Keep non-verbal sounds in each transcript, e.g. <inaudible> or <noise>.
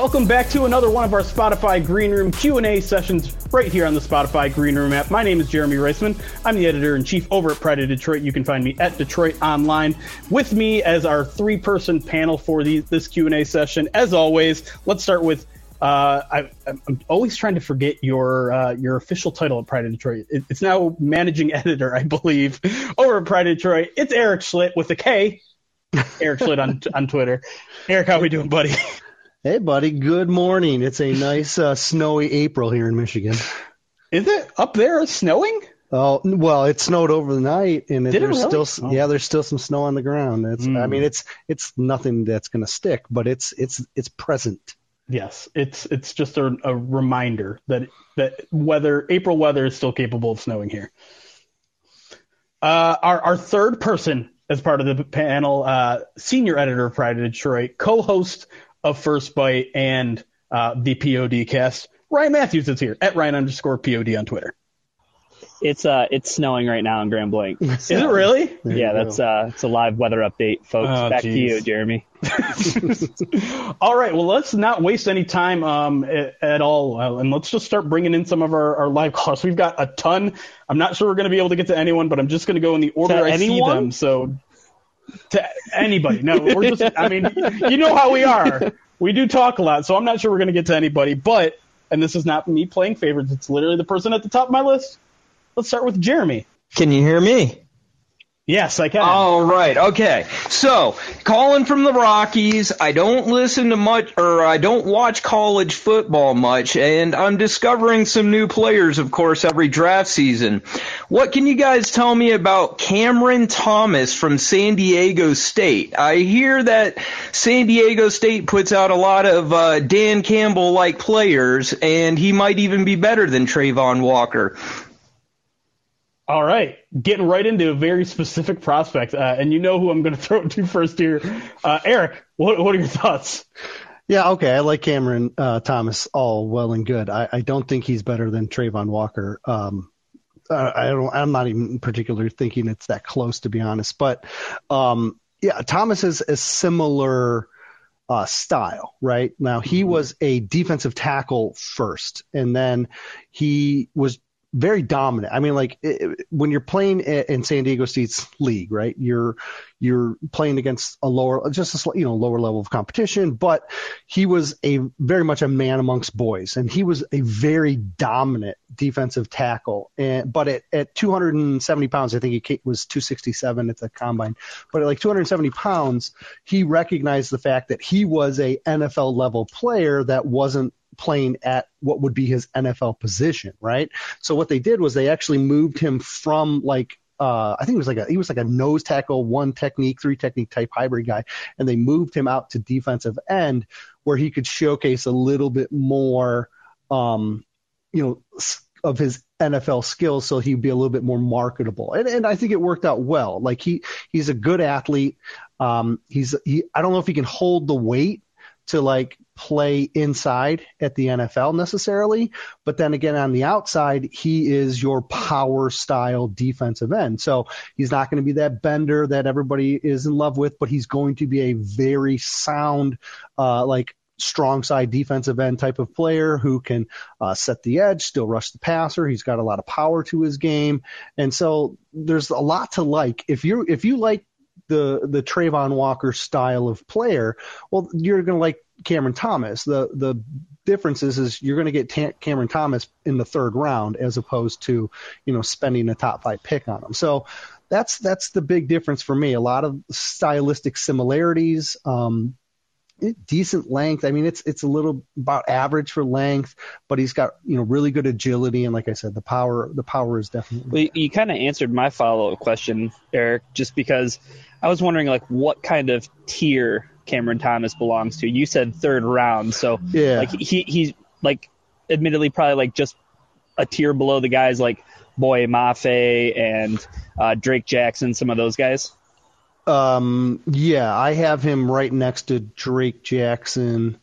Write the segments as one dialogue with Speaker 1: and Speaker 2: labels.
Speaker 1: Welcome back to another one of our Spotify Green Room Q&A sessions right here on the Spotify Green Room app. My name is Jeremy Reisman. I'm the editor-in-chief over at Pride of Detroit. You can find me at DetroitOnLion. With me as our three-person panel for the, this Q&A session, as always, let's start with uh, I, am always trying to forget your uh, your official title at Pride of Detroit. It, it's now managing <laughs> editor, I believe, over at Pride of Detroit. It's Erik Schlitt with a K. Erik Schlitt on <laughs> on Twitter. Erik, how are we doing, buddy? <laughs>
Speaker 2: Hey, buddy. Good morning. It's a nice uh, snowy April here in Michigan.
Speaker 1: Is it up there? snowing?
Speaker 2: Oh well, it snowed over the night, and Did there's really? still oh. yeah, there's still some snow on the ground. It's mm. I mean, it's it's nothing that's going to stick, but it's it's it's present.
Speaker 1: Yes, it's it's just a, a reminder that that weather April weather is still capable of snowing here. Uh, our our third person as part of the panel, uh, senior editor of Pride of Detroit, co-host of First Bite and uh, the POD cast. Ryan Matthews is here at Ryan underscore POD on Twitter.
Speaker 3: It's uh it's snowing right now in Grand Blanc.
Speaker 1: So, <laughs> is it really?
Speaker 3: Yeah, that's uh it's a live weather update, folks. Oh, Back geez. to you, Jeremy. <laughs> <laughs>
Speaker 1: all right, well let's not waste any time um at, at all, uh, and let's just start bringing in some of our, our live calls. We've got a ton. I'm not sure we're going to be able to get to anyone, but I'm just going to go in the order to I anyone? see them. So to anybody. No, we're just. I mean, you know how we are. We do talk a lot, so I'm not sure we're going to get to anybody. But, and this is not me playing favorites. It's literally the person at the top of my list. Let's start with Jeremy.
Speaker 4: Can you hear me?
Speaker 1: Yes, I can.
Speaker 4: All right. Okay. So, calling from the Rockies. I don't listen to much, or I don't watch college football much, and I'm discovering some new players, of course, every draft season. What can you guys tell me about Cameron Thomas from San Diego State? I hear that San Diego State puts out a lot of uh, Dan Campbell-like players, and he might even be better than Travon Walker.
Speaker 1: All right, getting right into a very specific prospect, uh, and you know who I'm going <laughs> to throw it to first here, uh, Erik. What, what, are your thoughts?
Speaker 2: Yeah, okay, I like Cameron uh, Thomas all well and good. I, I, don't think he's better than Travon Walker. Um, I don't. I'm not even particularly thinking it's that close, to be honest. But um, yeah, Thomas is a similar. Uh, style, right? Now he mm-hmm. was a defensive tackle first, and then he was very dominant. I mean, like it, when you're playing in San Diego State's league, right? You're you're playing against a lower, just a you know lower level of competition. But he was a very much a man amongst boys, and he was a very dominant defensive tackle. And but at, at 270 pounds, I think he was 267 at the combine. But at like 270 pounds, he recognized the fact that he was a NFL level player that wasn't playing at what would be his NFL position, right? So what they did was they actually moved him from like uh, I think it was like a he was like a nose tackle, one technique, three technique type hybrid guy, and they moved him out to defensive end where he could showcase a little bit more, um, you know, of his NFL skills, so he'd be a little bit more marketable. And, and I think it worked out well. Like he he's a good athlete. Um, he's he I don't know if he can hold the weight to like play inside at the NFL necessarily, but then again on the outside, he is your power style defensive end. So he's not going to be that bender that everybody is in love with, but he's going to be a very sound, uh, like strong side defensive end type of player who can uh, set the edge, still rush the passer. He's got a lot of power to his game, and so there's a lot to like. If you if you like the the Travon Walker style of player, well, you're going to like Cameron Thomas. The the difference is, is you're going to get Ta- Cameron Thomas in the third round as opposed to, you know, spending a top five pick on him. So that's that's the big difference for me. A lot of stylistic similarities. Um, decent length. I mean, it's it's a little about average for length, but he's got you know really good agility and like I said, the power the power is definitely.
Speaker 3: Well, you kind of answered my follow up question, Erik, just because I was wondering like what kind of tier Cameron Thomas belongs to. You said third round, so
Speaker 2: yeah,
Speaker 3: like he he's like admittedly probably like just a tier below the guys like Boye Mafe and uh, Drake Jackson, some of those guys.
Speaker 2: Um, yeah, I have him right next to Drake Jackson,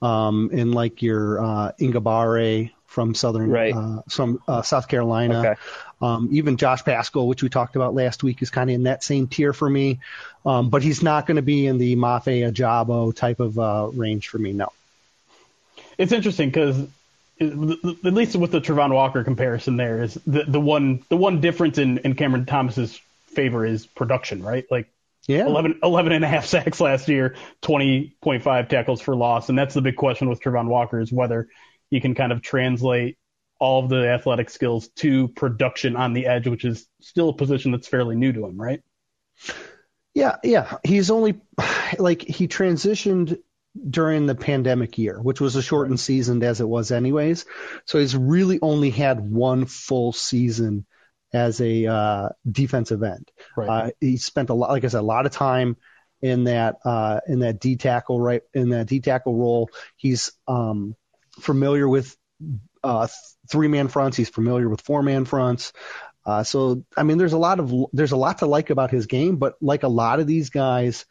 Speaker 2: um, and like your uh, Enagbare from Southern,
Speaker 3: right.
Speaker 2: uh, from uh, South Carolina.
Speaker 3: Okay.
Speaker 2: Um, even Josh Paschal, which we talked about last week, is kind of in that same tier for me. Um, but he's not going to be in the Mafe Ojabo type of uh, range for me. No.
Speaker 1: It's interesting because at least with the Travon Walker comparison, there is the the one the one difference in, in Cameron Thomas's favor is production, right? Like
Speaker 2: yeah.
Speaker 1: 11, 11 and a half <laughs> sacks last year, 20.5 tackles for loss. And that's the big question with Travon Walker is whether you can kind of translate all of the athletic skills to production on the edge, which is still a position that's fairly new to him, right?
Speaker 2: Yeah, yeah. He's only <sighs> like he transitioned during the pandemic year, which was a shortened season as it was anyways. So he's really only had one full season as a uh, defensive end.
Speaker 1: Right.
Speaker 2: Uh, he spent a lot, like I said, a lot of time in that uh, in that D tackle right in that D tackle role. He's um, familiar with uh, three man fronts. He's familiar with four man fronts. Uh, so I mean, there's a lot of there's a lot to like about his game, but like a lot of these guys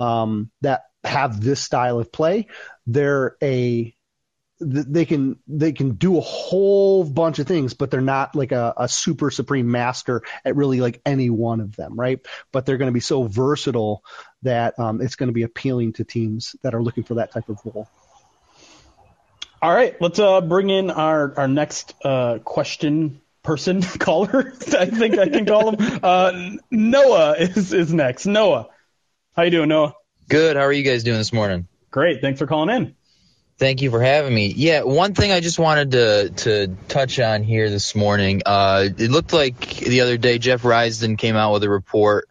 Speaker 2: um, that have this style of play, they're a they can they can do a whole bunch of things, but they're not like a, a super supreme master at really like any one of them, right? But they're going to be so versatile that um, it's going to be appealing to teams that are looking for that type of role.
Speaker 1: All right, let's uh, bring in our our next uh, question person <laughs> caller. I think I can call him. Uh, Noah is is next. Noah, how you doing, Noah?
Speaker 5: Good. How are you guys doing this morning?
Speaker 1: Great. Thanks for calling in.
Speaker 5: Thank you for having me. Yeah, one thing I just wanted to to touch on here this morning. Uh, it looked like the other day Jeff Risdon came out with a report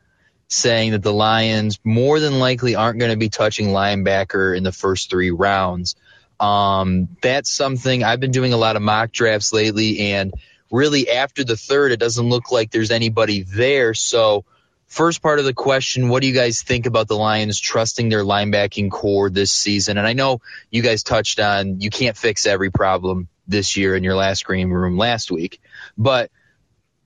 Speaker 5: saying that the Lions more than likely aren't going to be touching linebacker in the first three rounds. Um, that's something I've been doing a lot of mock drafts lately, and really after the third, it doesn't look like there's anybody there. So First part of the question, what do you guys think about the Lions trusting their linebacking corps this season? And I know you guys touched on you can't fix every problem this year in your last green room last week, but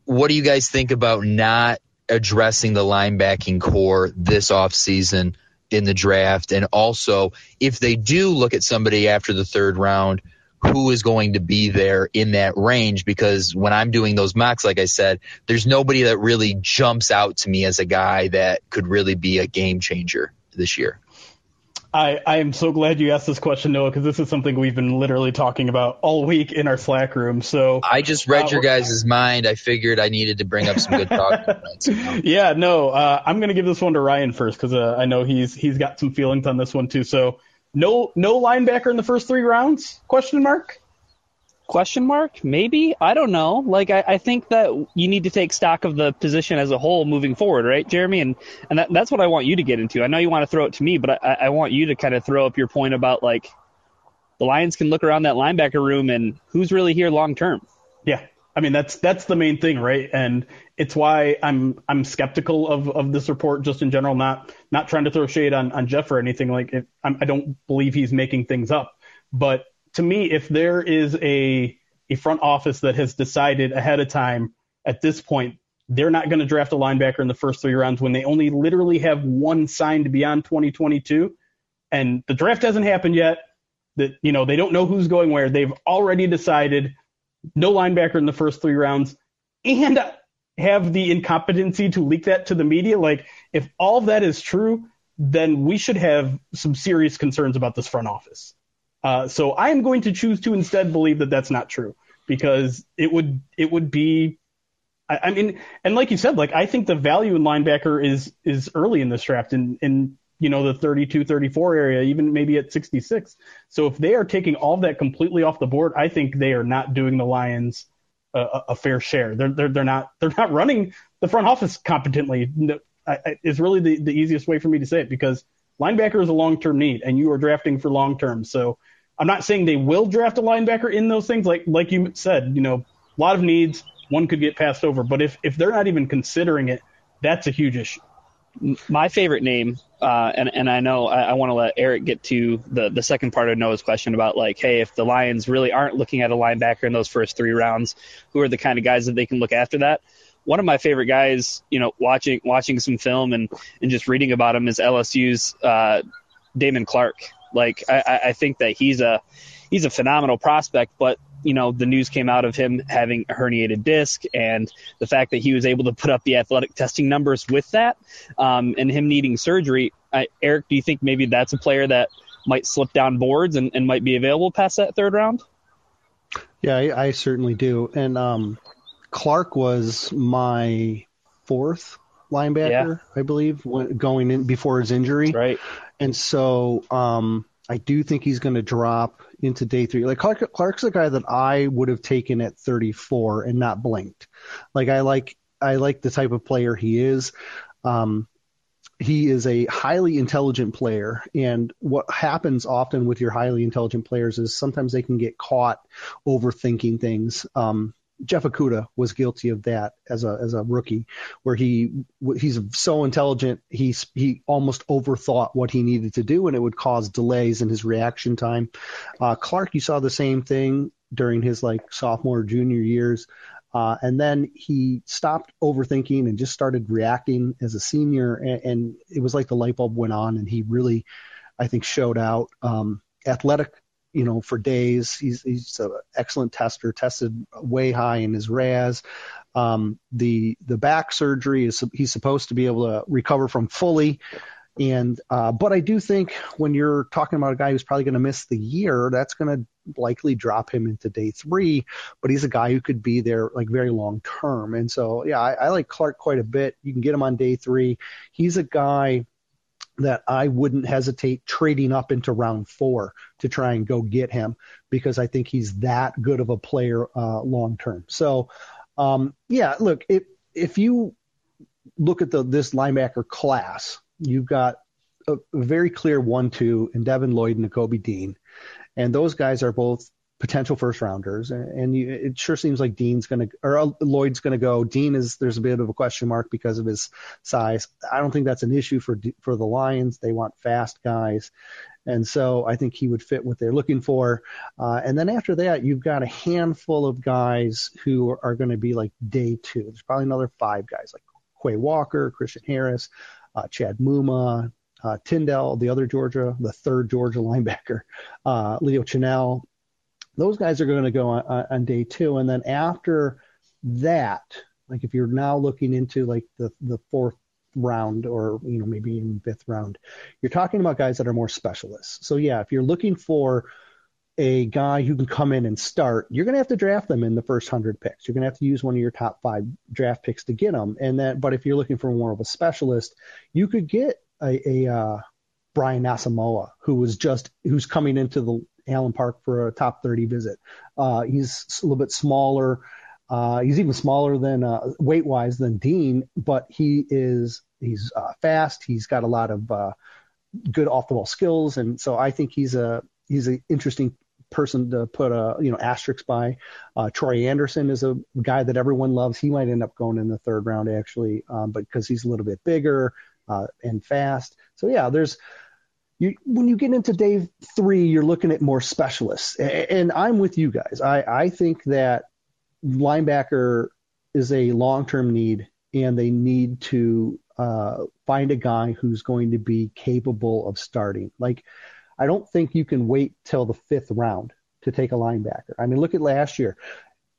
Speaker 5: what do you guys think about not addressing the linebacking corps this offseason in the draft? And also, if they do look at somebody after the third round, who is going to be there in that range because when I'm doing those mocks, like I said, there's nobody that really jumps out to me as a guy that could really be a game changer this year.
Speaker 1: I, I am so glad you asked this question, Noah, because this is something we've been literally talking about all week in our Slack room. So
Speaker 5: I just read uh, your guys' mind. I figured I needed to bring up some good talk. <laughs>
Speaker 1: yeah, no, uh, I'm going to give this one to Ryan first because uh, I know he's he's got some feelings on this one too. So no, no linebacker in the first three rounds? Question mark.
Speaker 3: Question mark? Maybe I don't know. Like I, I think that you need to take stock of the position as a whole moving forward, right, Jeremy? And and that, that's what I want you to get into. I know you want to throw it to me, but I, I want you to kind of throw up your point about like the Lions can look around that linebacker room and who's really here long term.
Speaker 1: Yeah, I mean that's that's the main thing, right? And it's why I'm I'm skeptical of, of this report just in general. Not not trying to throw shade on, on Jeff or anything like it. I don't believe he's making things up. But to me, if there is a a front office that has decided ahead of time at this point they're not going to draft a linebacker in the first three rounds when they only literally have one signed beyond 2022, and the draft hasn't happened yet. That you know they don't know who's going where. They've already decided no linebacker in the first three rounds, and have the incompetency to leak that to the media. Like, if all of that is true, then we should have some serious concerns about this front office. Uh, so I am going to choose to instead believe that that's not true because it would it would be. I, I mean, and like you said, like I think the value in linebacker is is early in this draft, and and you know, the 32, 34 area, even maybe at 66. So if they are taking all of that completely off the board, I think they are not doing the Lions a, a fair share. They're, they're, they're not, they're not running the front office competently. I, I, is really the, the easiest way for me to say it because linebacker is a long-term need and you are drafting for long-term. So I'm not saying they will draft a linebacker in those things. Like, like you said, you know, a lot of needs, one could get passed over, but if, if they're not even considering it, that's a huge issue
Speaker 3: my favorite name, uh, and and I know I, I want to let Erik get to the the second part of Noah's question about like, hey, if the Lions really aren't looking at a linebacker in those first three rounds, who are the kind of guys that they can look after that? One of my favorite guys, you know, watching watching some film and and just reading about him is LSU's uh, Damone Clark. Like, I, I think that he's a he's a phenomenal prospect, but you know, the news came out of him having a herniated disc and the fact that he was able to put up the athletic testing numbers with that um, and him needing surgery. I, Erik, do you think maybe that's a player that might slip down boards and, and might be available past that third round?
Speaker 2: Yeah, I, I certainly do. And um, Clark was my fourth linebacker, yeah. I believe, when, going in before his injury.
Speaker 3: That's right.
Speaker 2: And so um, I do think he's going to drop into day three. Like Clark, Clark's a guy that I would have taken at 34 and not blinked. Like I like I like the type of player he is. Um, he is a highly intelligent player, and what happens often with your highly intelligent players is sometimes they can get caught overthinking things. Um, Jeff Okudah was guilty of that as a as a rookie, where he he's so intelligent he's he almost overthought what he needed to do, and it would cause delays in his reaction time. Uh, Clark, you saw the same thing during his like sophomore junior years. Uh, and then he stopped overthinking and just started reacting as a senior, and, and it was like the light bulb went on, and he really, I think, showed out. Um, athletic you know, for days. He's he's an excellent tester, tested way high in his RAS. Um, the the back surgery is he's supposed to be able to recover from fully. And uh, but I do think when you're talking about a guy who's probably going to miss the year, that's going to likely drop him into day three. But he's a guy who could be there like very long term. And so yeah, I, I like Clark quite a bit. You can get him on day three. He's a guy that I wouldn't hesitate trading up into round four to try and go get him because I think he's that good of a player uh, long term. So, um, yeah, look, if if you look at the this linebacker class, you've got a, very clear one-two in Devin Lloyd and Nakobe Dean, and those guys are both potential first rounders, and you, it sure seems like Dean's going to or uh, Lloyd's going to go. Dean is there's a bit of a question mark because of his size. I don't think that's an issue for for the Lions. They want fast guys, and so I think he would fit what they're looking for. Uh, and then after that, you've got a handful of guys who are, going to be like day two. There's probably another five guys like Quay Walker, Christian Harris, uh, Chad Muma. Uh, Tindall, the other Georgia, the third Georgia <laughs> linebacker, uh, Leo Chenal, those guys are going to go on, on day two. And then after that, like if you're now looking into like the, the fourth round or, you know, maybe even fifth round, you're talking about guys that are more specialists. So yeah, if you're looking for a guy who can come in and start, you're going to have to draft them in the first hundred picks. You're going to have to use one of your top five draft picks to get them. And that, but if you're looking for more of a specialist, you could get a, a uh, Brian Asamoah, who was just who's coming into the Allen Park for a top 30 visit. Uh, he's a little bit smaller. Uh, he's even smaller than uh, weight wise than Dean, but he is he's uh, fast. He's got a lot of uh, good off the ball skills, and so I think he's a he's an interesting person to put a you know asterisk by. Uh, Troy Anderson is a guy that everyone loves. He might end up going in the third round actually, um, but because he's a little bit bigger uh, and fast. So yeah, there's you, when you get into day three, you're looking at more specialists. And I'm with you guys. I, I think that linebacker is a long term need, and they need to uh, find a guy who's going to be capable of starting. Like, I don't think you can wait till the fifth round to take a linebacker. I mean, look at last year.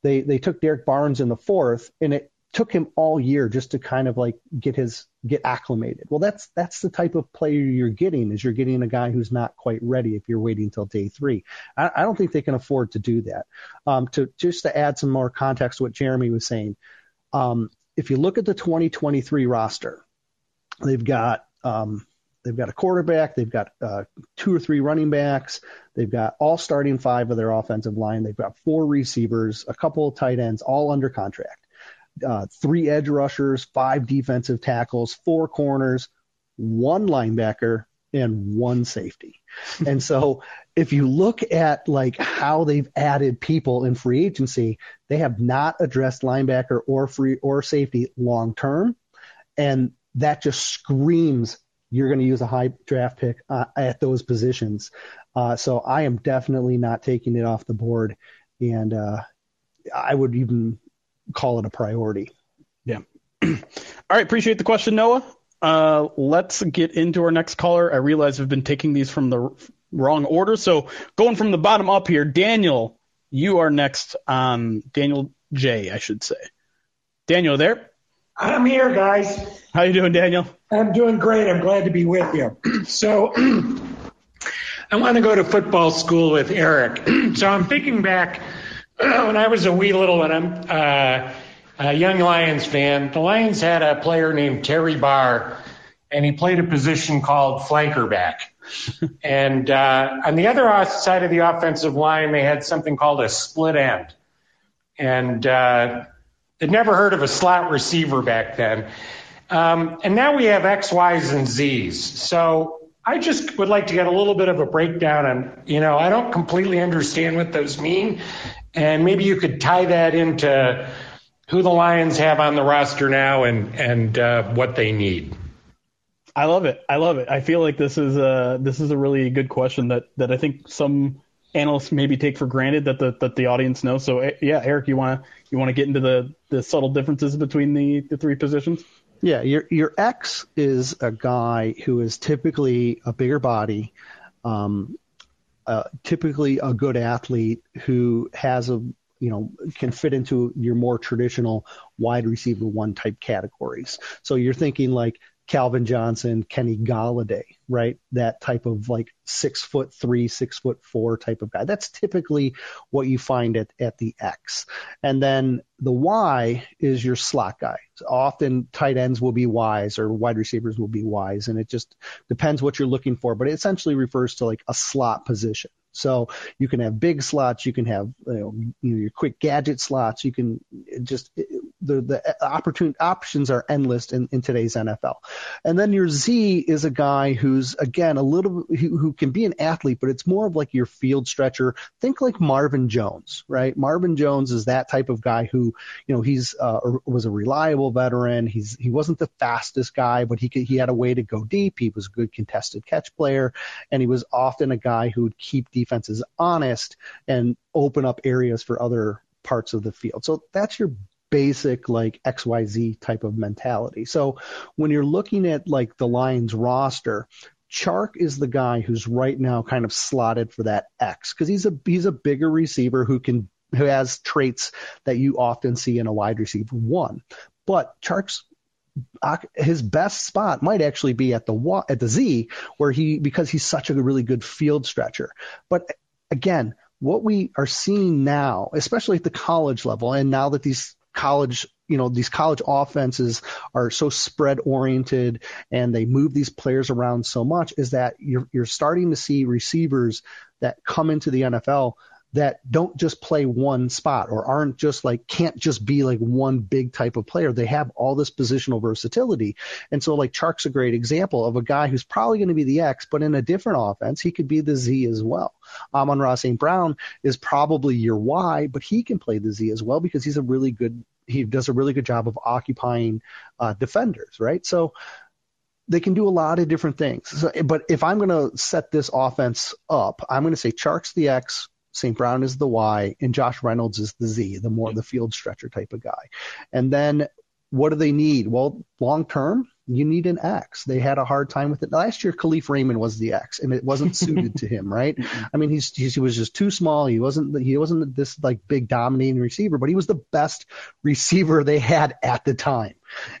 Speaker 2: They they took Derrick Barnes in the fourth, and it took him all year just to kind of like get his get acclimated. Well, that's that's the type of player you're getting is you're getting a guy who's not quite ready if you're waiting until day three. I, I don't think they can afford to do that. Um, to just to add some more context to what Jeremy was saying, um, if you look at the 2023 roster, they've got um, they've got a quarterback, they've got uh, two or three running backs, they've got all starting five of their offensive line, they've got four receivers, a couple of tight ends, all under contract, uh, three edge rushers, five defensive tackles, four corners, one linebacker, and one safety. <laughs> and so if you look at like how they've added people in free agency, they have not addressed linebacker or free or safety long term. And that just screams you're going to use a high draft pick uh, at those positions. Uh, so I am definitely not taking it off the board. And uh, I would even call it a priority.
Speaker 1: Yeah. <clears throat> All right. Appreciate the question, Noah. Uh, let's get into our next caller. I realize I've been taking these from the wrong order. So going from the bottom up here, Daniel, you are next on Daniel J, I should say. Daniel, there?
Speaker 6: I'm here, guys.
Speaker 1: How you doing, Daniel?
Speaker 6: I'm doing great. I'm glad to be with you. <clears throat> so <clears throat> I want to go to football school with Erik. so I'm thinking back <clears throat> when I was a wee little one. I'm uh, a young Lions fan. The Lions had a player named Terry Barr, and he played a position called flanker back. <laughs> and uh, on the other side of the offensive line, they had something called a split end. And uh, they'd never heard of a slot receiver back then. Um, and now we have X, Y's, and Z's. So I just would like to get a little bit of a breakdown on, you know, I don't completely understand what those mean. And maybe you could tie that into who the Lions have on the roster now and, and uh, what they need.
Speaker 1: I love it. I love it. I feel like this is a this is a really good question that that I think some analysts maybe take for granted that the that the audience knows. So eh, yeah, Erik, you want to you want to get into the the subtle differences between the the three positions?
Speaker 2: Yeah, your your X is a guy who is typically a bigger body, um, uh, typically a good athlete who has a you know can fit into your more traditional wide receiver one type categories. So you're thinking like Calvin Johnson, Kenny Golladay, right? That type of like six foot three, six foot four type of guy. That's typically what you find at, at the X. And then the Y is your slot guy. So often tight ends will be Ys or wide receivers will be Ys. And it just depends what you're looking for, but it essentially refers to like a slot position. So you can have big slots, you can have you know, you know your quick gadget slots, you can just the the opportun- options are endless in, in today's NFL. And then your Z is a guy who's again a little who, who can be an athlete, but it's more of like your field stretcher. Think like Marvin Jones, right? Marvin Jones is that type of guy who you know he's uh, was a reliable veteran. He's he wasn't the fastest guy, but he could, he had a way to go deep. He was a good contested catch player, and he was often a guy who would keep defenses honest and open up areas for other parts of the field. So that's your basic like XYZ type of mentality. So when you're looking at like the Lions roster, Chark is the guy who's right now kind of slotted for that X because he's a he's a bigger receiver who can who has traits that you often see in a wide receiver one. But Chark's uh, his best spot might actually be at the at the Z, where he because he's such a really good field stretcher. But again, what we are seeing now, especially at the college level, and now that these college you know these college offenses are so spread oriented and they move these players around so much is that you're you're starting to see receivers that come into the NFL that don't just play one spot or aren't just like can't just be like one big type of player. They have all this positional versatility. And so like Chark's a great example of a guy who's probably going to be the X, but in a different offense, he could be the Z as well. Amon-Ra St. Brown is probably your Y, but he can play the Z as well because he's a really good he does a really good job of occupying uh, defenders, right? So they can do a lot of different things. So, but if I'm going to set this offense up, I'm going to say Chark's the X, St. Brown is the Y, and Josh Reynolds is the Z, the more the field stretcher type of guy. And then what do they need? Well, long term, you need an X. They had a hard time with it. Last year, Kalif Raymond was the X, and it wasn't suited to him, right? <laughs> I mean, he's, he's, he was just too small. He wasn't he wasn't this like big dominating receiver, but he was the best receiver they had at the time,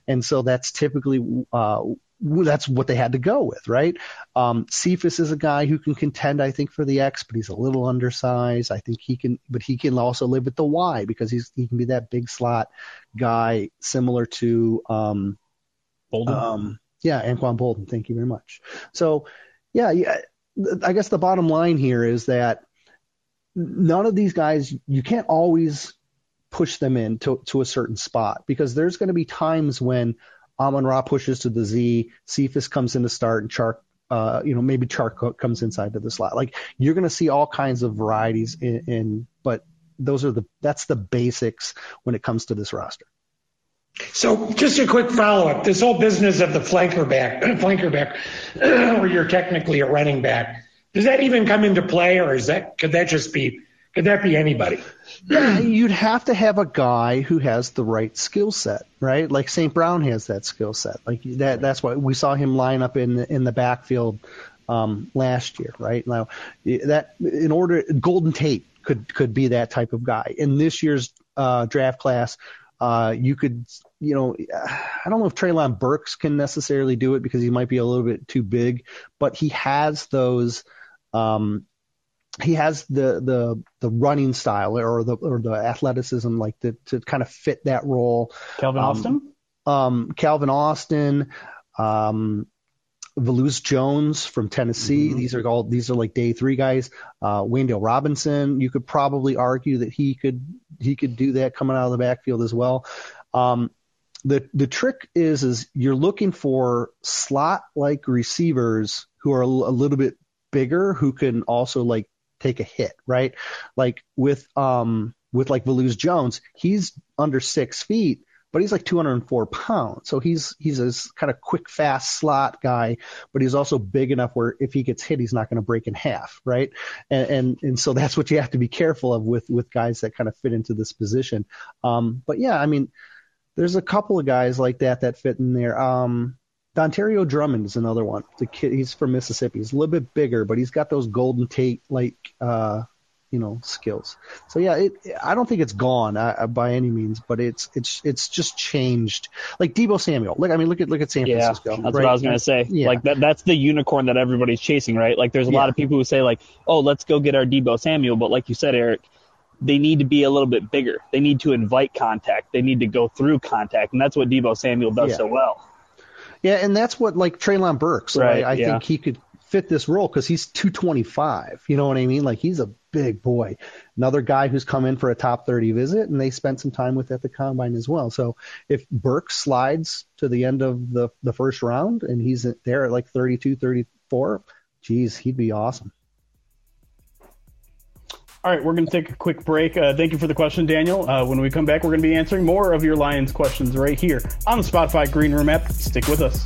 Speaker 2: and so that's typically uh, that's what they had to go with, right? Um, Cephus is a guy who can contend, I think, for the X, but he's a little undersized. I think he can, but he can also live with the Y because he's he can be that big slot guy, similar to um,
Speaker 1: Boldin.
Speaker 2: Um, Yeah, Anquan Boldin. Thank you very much. So, yeah, yeah. I guess the bottom line here is that none of these guys, you can't always push them in to, to a certain spot because there's going to be times when Amon Ra pushes to the Z, Cephus comes in to start, and Chark, uh, you know, maybe Chark comes inside to the slot. Like you're going to see all kinds of varieties in, in, but those are the that's the basics when it comes to this roster.
Speaker 6: So just a quick follow up. This whole business of the flanker back, <clears throat> flanker back, <clears throat> where you're technically a running back, does that even come into play, or is that could that just be could that be anybody?
Speaker 2: Yeah, you'd have to have a guy who has the right skill set, right? Like St. Brown has that skill set. Like that. That's why we saw him line up in the, in the backfield um, last year, right? Now that in order, Golden Tate could could be that type of guy. In this year's uh, draft class, uh, you could, you know, I don't know if Treylon Burks can necessarily do it because he might be a little bit too big, but he has those. Um, he has the the the running style or the or the athleticism like to to kind of fit that role.
Speaker 1: Calvin um, Austin.
Speaker 2: Um, Calvin Austin. Um, Jones from Tennessee. Mm-hmm. These are all these are like day three guys. Uh, Wan'Dale Robinson. You could probably argue that he could he could do that coming out of the backfield as well. Um, the the trick is is you're looking for slot like receivers who are a, a little bit bigger who can also like take a hit, right? Like with um with like Velus Jones, he's under six feet, but he's like 204 pounds. So he's he's a kind of quick, fast slot guy, but he's also big enough where if he gets hit, he's not going to break in half, right? And, and and so that's what you have to be careful of with with guys that kind of fit into this position. Um, but yeah, I mean, there's a couple of guys like that that fit in there. Um, Dontario Drummond is another one. The kid, he's from Mississippi. He's a little bit bigger, but he's got those Golden Tate like uh, you know skills. So yeah, it, I don't think it's gone uh, by any means, but it's it's it's just changed. Like Deebo Samuel, look, I mean, look at look at San
Speaker 3: yeah,
Speaker 2: Francisco.
Speaker 3: That's
Speaker 2: right?
Speaker 3: what I was gonna say. Yeah. Like that that's the unicorn that everybody's chasing, right? Like there's a yeah. lot of people who say like, oh, let's go get our Deebo Samuel, but like you said, Erik. They need to be a little bit bigger. They need to invite contact. They need to go through contact, and that's what Deebo Samuel does yeah. so well.
Speaker 2: Yeah, and that's what like Treylon Burks. Right. I, I yeah. think he could fit this role because he's 225. You know what I mean? Like he's a big boy. Another guy who's come in for a top 30 visit, and they spent some time with at the combine as well. So if Burke slides to the end of the the first round and he's there at like 32, 34, geez, he'd be awesome.
Speaker 1: All right, we're going to take a quick break. Uh, thank you for the question, Daniel. Uh, when we come back, we're going to be answering more of your Lions questions right here on the Spotify Green Room app. Stick with us.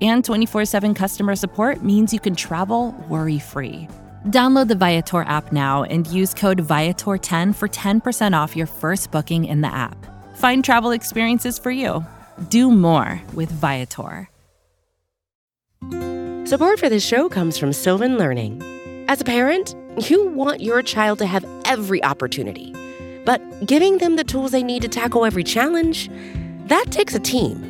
Speaker 7: and 24 7 customer support means you can travel worry free. Download the Viator app now and use code Viator10 for 10% off your first booking in the app. Find travel experiences for you. Do more with Viator.
Speaker 8: Support for this show comes from Sylvan Learning. As a parent, you want your child to have every opportunity, but giving them the tools they need to tackle every challenge, that takes a team.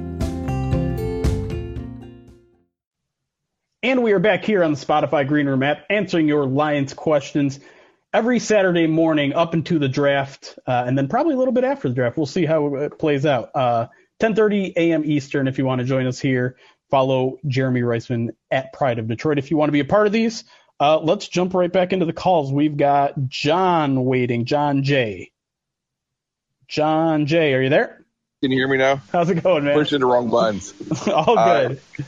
Speaker 1: And we are back here on the Spotify Green Room app answering your Lions questions every Saturday morning up into the draft, uh, and then probably a little bit after the draft. We'll see how it plays out. Uh, 10:30 a.m. Eastern. If you want to join us here, follow Jeremy Reisman at Pride of Detroit. If you want to be a part of these, uh, let's jump right back into the calls. We've got John waiting. John J. John J. Are you there?
Speaker 9: Can you hear me now?
Speaker 1: How's it going, man?
Speaker 9: Pushing the wrong buttons. <laughs>
Speaker 1: All good.
Speaker 9: Uh,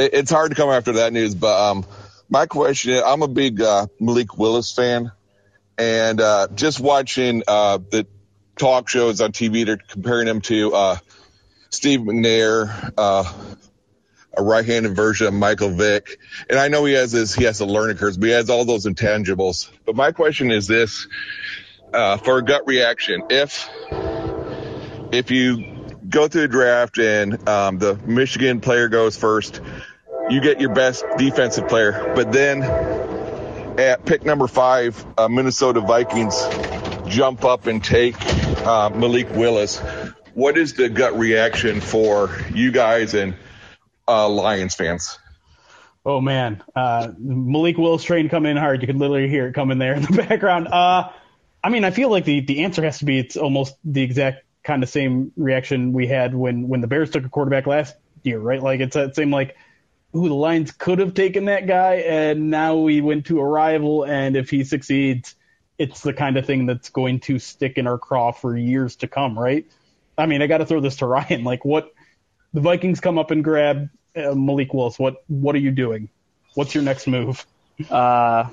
Speaker 9: it, it's hard to come after that news, but um, my question is, I'm a big uh, Malik Willis fan, and uh, just watching uh, the talk shows on TV, they're comparing him to uh, Steve McNair, uh, a right-handed version of Michael Vick. And I know he has this, he has a learning curve, but he has all those intangibles. But my question is this, uh, for a gut reaction, if, if you go through the draft and um, the Michigan player goes first, you get your best defensive player. But then at pick number five, uh, Minnesota Vikings jump up and take uh, Malik Willis. What is the gut reaction for you guys and uh, Lions fans?
Speaker 1: Oh man, uh, Malik Willis train coming in hard. You can literally hear it coming there in the <laughs> background. Uh, I mean, I feel like the the answer has to be it's almost the exact kind of same reaction we had when when the Bears took a quarterback last year, right? Like it's it seemed like who the Lions could have taken that guy, and now we went to a rival, and if he succeeds, it's the kind of thing that's going to stick in our craw for years to come, right? I mean, I got to throw this to <laughs> Ryan. Like, what the Vikings come up and grab uh, Malik Willis? What what are you doing? What's your next move?
Speaker 3: Uh,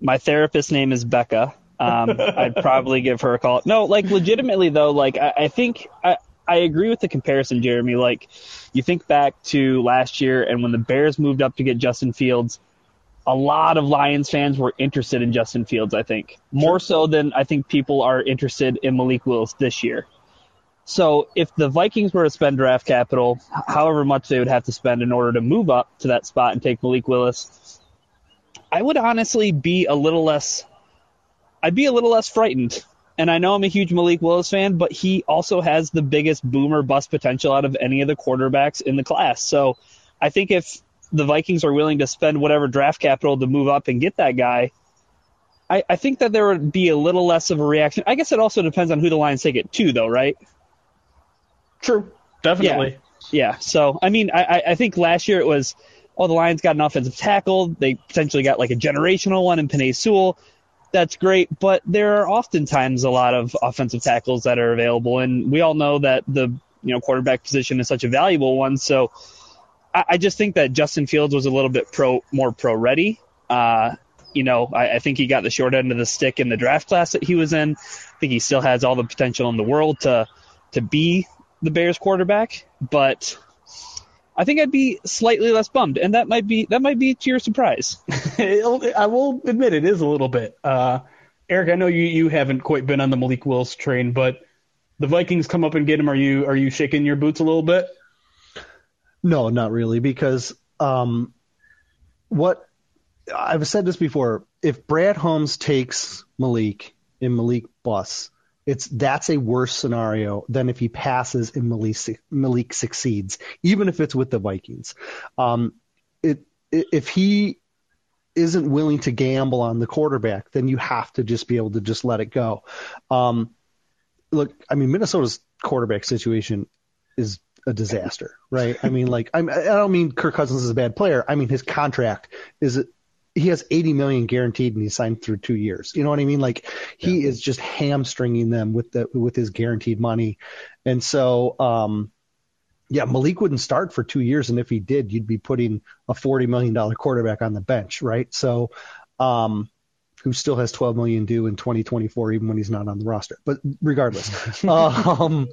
Speaker 3: my therapist's name is Becca. Um, <laughs> I'd probably give her a call. No, like legitimately though, like I, I think I, I agree with the comparison, Jeremy. Like you think back to last year and when the Bears moved up to get Justin Fields, a lot of Lions fans were interested in Justin Fields, I think. More so than I think people are interested in Malik Willis this year. So if the Vikings were to spend draft capital, however much they would have to spend in order to move up to that spot and take Malik Willis, I would honestly be a little less I'd be a little less frightened and I know I'm a huge Malik Willis fan, but he also has the biggest boomer bust potential out of any of the quarterbacks in the class. So I think if the Vikings are willing to spend whatever draft capital to move up and get that guy, I, I think that there would be a little less of a reaction. I guess it also depends on who the Lions take it to, though, right?
Speaker 1: True, definitely.
Speaker 3: Yeah. yeah. So I mean, I, I think last year it was, oh, the Lions got an offensive tackle. They potentially got like a generational one in Penei Sewell that's great, but there are oftentimes a lot of offensive tackles that are available, and we all know that the you know quarterback position is such a valuable one. So I, I just think that Justin Fields was a little bit pro more pro ready. Uh, you know, I, I think he got the short end of the stick in the draft class that he was in. I think he still has all the potential in the world to to be the Bears quarterback, but I think I'd be slightly less bummed, and that might be that might be to your surprise. <laughs>
Speaker 1: I will admit it is a little bit. Uh, Erik, I know you, you haven't quite been on the Malik Willis train, but the Vikings come up and get him. Are you are you shaking your boots a little bit?
Speaker 2: No, not really, because um, what I've said this before. If Brad Holmes takes Malik and Malik bus, it's that's a worse scenario than if he passes and Malik, Malik succeeds, even if it's with the Vikings. Um, it, if he isn't willing to gamble on the quarterback, then you have to just be able to just let it go. Um, look, I mean, Minnesota's quarterback situation is a disaster, right? I mean, like, I'm, I don't mean Kirk Cousins is a bad player. I mean, his contract is he has 80 million guaranteed and he signed through two years. You know what I mean? Like he yeah. is just hamstringing them with the with his guaranteed money, and so um, yeah, Malik wouldn't start for two years, and if he did, you'd be putting a forty million dollar quarterback on the bench, right? So, um, who still has 12 million due in 2024, even when he's not on the roster. But regardless, <laughs> um,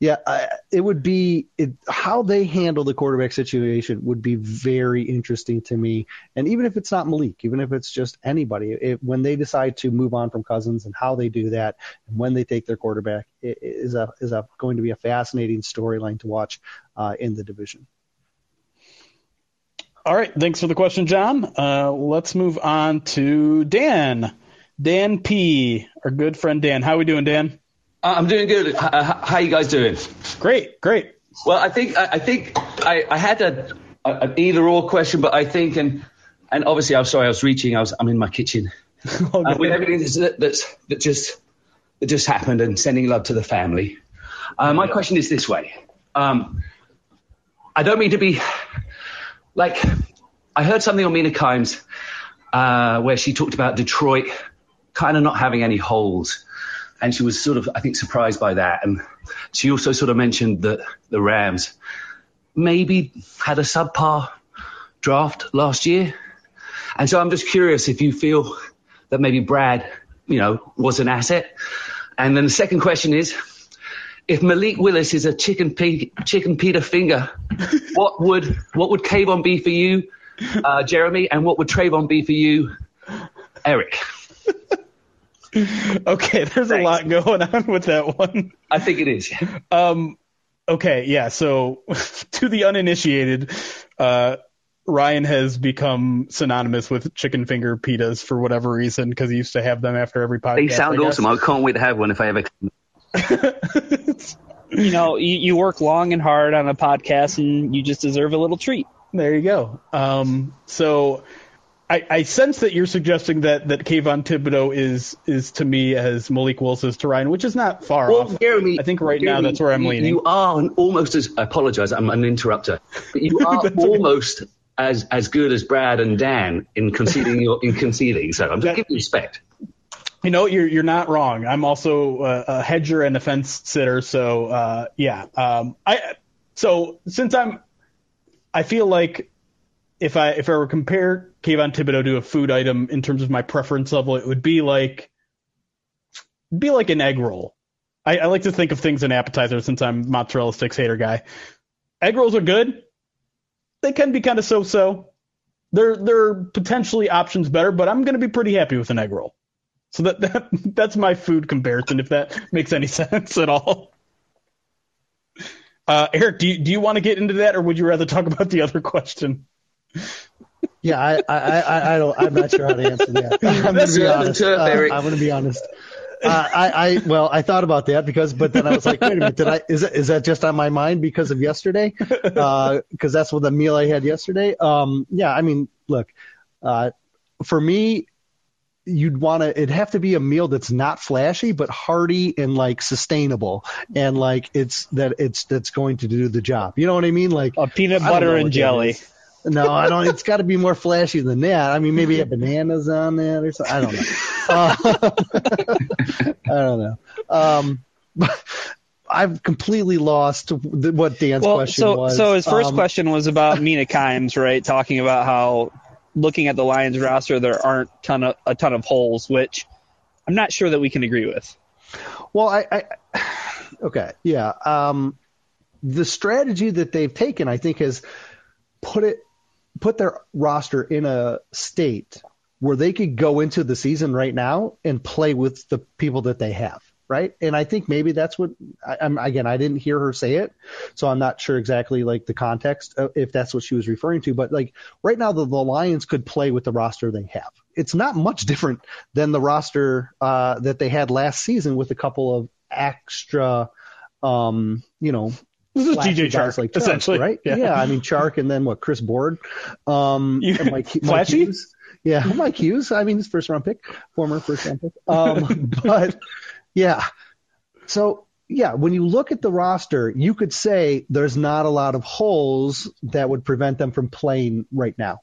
Speaker 2: yeah, I, it would be it, how they handle the quarterback situation would be very interesting to me. And even if it's not Malik, even if it's just anybody, it, when they decide to move on from Cousins and how they do that, and when they take their quarterback, it, is a is a going to be a fascinating storyline to watch uh, in the division.
Speaker 1: All right. Thanks for the question, John. Uh, let's move on to Dan. Dan P, our good friend Dan. How are we doing, Dan?
Speaker 10: Uh, I'm doing good. Uh, how you guys doing?
Speaker 1: Great, great.
Speaker 10: Well, I think I, think I, I had a, an either or question, but I think and and obviously I'm sorry I was reaching. I was I'm in my kitchen <laughs> uh, with everything that's, that's that just that just happened and sending love to the family. Uh, my question is this way. Um, I don't mean to be like I heard something on Mina Kimes uh, where she talked about Detroit kind of not having any holes. And she was sort of, I think, surprised by that. And she also sort of mentioned that the Rams maybe had a subpar draft last year. And so I'm just curious if you feel that maybe Brad, you know, was an asset. And then the second question is, if Malik Willis is a chicken pe- chicken Peter finger, <laughs> what would what would Kayvon be for you, uh, Jeremy, and what would Travon be for you, Erik? <laughs>
Speaker 1: okay, there's Thanks. a lot going on with that one.
Speaker 10: I think it is.
Speaker 1: Um, okay, yeah. So <laughs> to the uninitiated, uh, Ryan has become synonymous with chicken finger pitas for whatever reason because he used to have them after every podcast.
Speaker 10: They sound I awesome. I can't wait to have one if I ever. <laughs>
Speaker 3: you know, you, you, work long and hard on a podcast, and you just deserve a little treat.
Speaker 1: There you go. Um, so, I, I, sense that you're suggesting that that Kayvon Thibodeaux is is to me as Malik Willis is to Ryan, which is not far well, off. Jeremy, I think right Jeremy, now that's where I'm
Speaker 10: you,
Speaker 1: leaning.
Speaker 10: You are almost as I apologize, I'm an interrupter. But you <laughs> are almost okay. as as good as Brad and Dan in conceding your in conceding. So I'm just that, giving respect.
Speaker 1: You know, you're you're not wrong. I'm also a, a hedger and a fence sitter, so uh, yeah. Um, I so since I'm, I feel like if I if I were to compare Kayvon Thibodeaux to a food item in terms of my preference level, it would be like be like an egg roll. I, I like to think of things in appetizers since I'm mozzarella sticks hater guy. Egg rolls are good. They can be kind of so-so. They're they're potentially options better, but I'm to be pretty happy with an egg roll. So that, that that's my food comparison, if that makes any sense at all. Uh, Erik, do you, do you want to get into that, or would you rather talk about the other question?
Speaker 2: Yeah, I I, I, I don't. I'm not sure how to answer that. <laughs> I'm going to be honest. Uh, I'm going to be honest. Uh, I, I well, I thought about that because, but then I was like, wait a minute, did I? Is that is that just on my mind because of yesterday? Because uh, that's what the meal I had yesterday. Um, yeah, I mean, look, uh, for me, you'd want to it'd have to be a meal that's not flashy but hearty and like sustainable and like it's that it's that's going to do the job. You know what i mean? Like
Speaker 3: a peanut butter and jelly.
Speaker 2: no i don't it's got to be more flashy than that. I mean maybe have bananas on that or something i don't know. Uh, <laughs> i don't know. Um but I've completely lost what Dan's
Speaker 3: well,
Speaker 2: question
Speaker 3: so,
Speaker 2: was.
Speaker 3: So his first um, question was about Mina Kimes, right? Talking about how looking at the Lions roster, there aren't ton of, a ton of holes, which I'm not sure that we can agree with.
Speaker 2: Well, I, I okay, yeah. Um, the strategy that they've taken, I think, has put it put their roster in a state where they could go into the season right now and play with the people that they have right? And I think maybe that's what I, am again. I didn't hear her say it, so I'm not sure exactly like the context if that's what she was referring to. But like right now, the, the Lions could play with the roster they have. It's not much different than the roster uh, that they had last season with a couple of extra, um, you know.
Speaker 1: This is DJ Chark, like Chark, essentially,
Speaker 2: right? Yeah. yeah. I mean Chark, and then what? Chris Board, um,
Speaker 1: you, Mike, Mike Hughes.
Speaker 2: Yeah, Mike Hughes. I mean, his first round pick, former first round pick. Um, <laughs> but yeah. So yeah, when you look at the roster, you could say there's not a lot of holes that would prevent them from playing right now.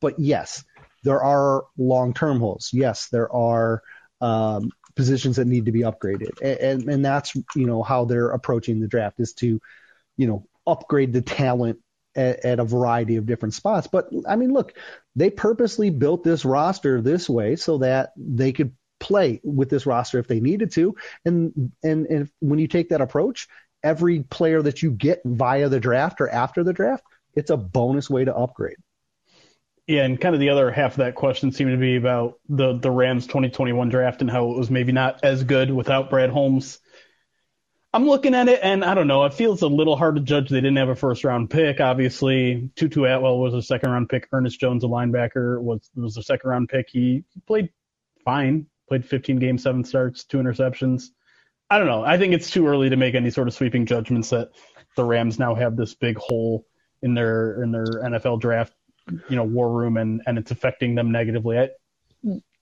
Speaker 2: But yes, there are long-term holes. Yes, there are um, positions that need to be upgraded, and, and, and that's you know how they're approaching the draft is to, you know, upgrade the talent at, at, a variety of different spots. But I mean, look, they purposely built this roster this way so that they could play with this roster if they needed to. And and and when you take that approach, every player that you get via the draft or after the draft, it's a bonus way to upgrade.
Speaker 1: Yeah, and kind of the other half of that question seemed to be about the the Rams 2021 draft and how it was maybe not as good without Brad Holmes. I'm looking at it, and I don't know. It feels a little hard to judge. They didn't have a first round pick, obviously. Tutu Atwell was a second round pick. Ernest Jones, a linebacker, was was a second round pick. He played fine, played 15 games, seven starts, two interceptions. I don't know. I think it's too early to make any sort of sweeping judgments that the Rams now have this big hole in their in their NFL draft, you know, war room, and and it's affecting them negatively. I,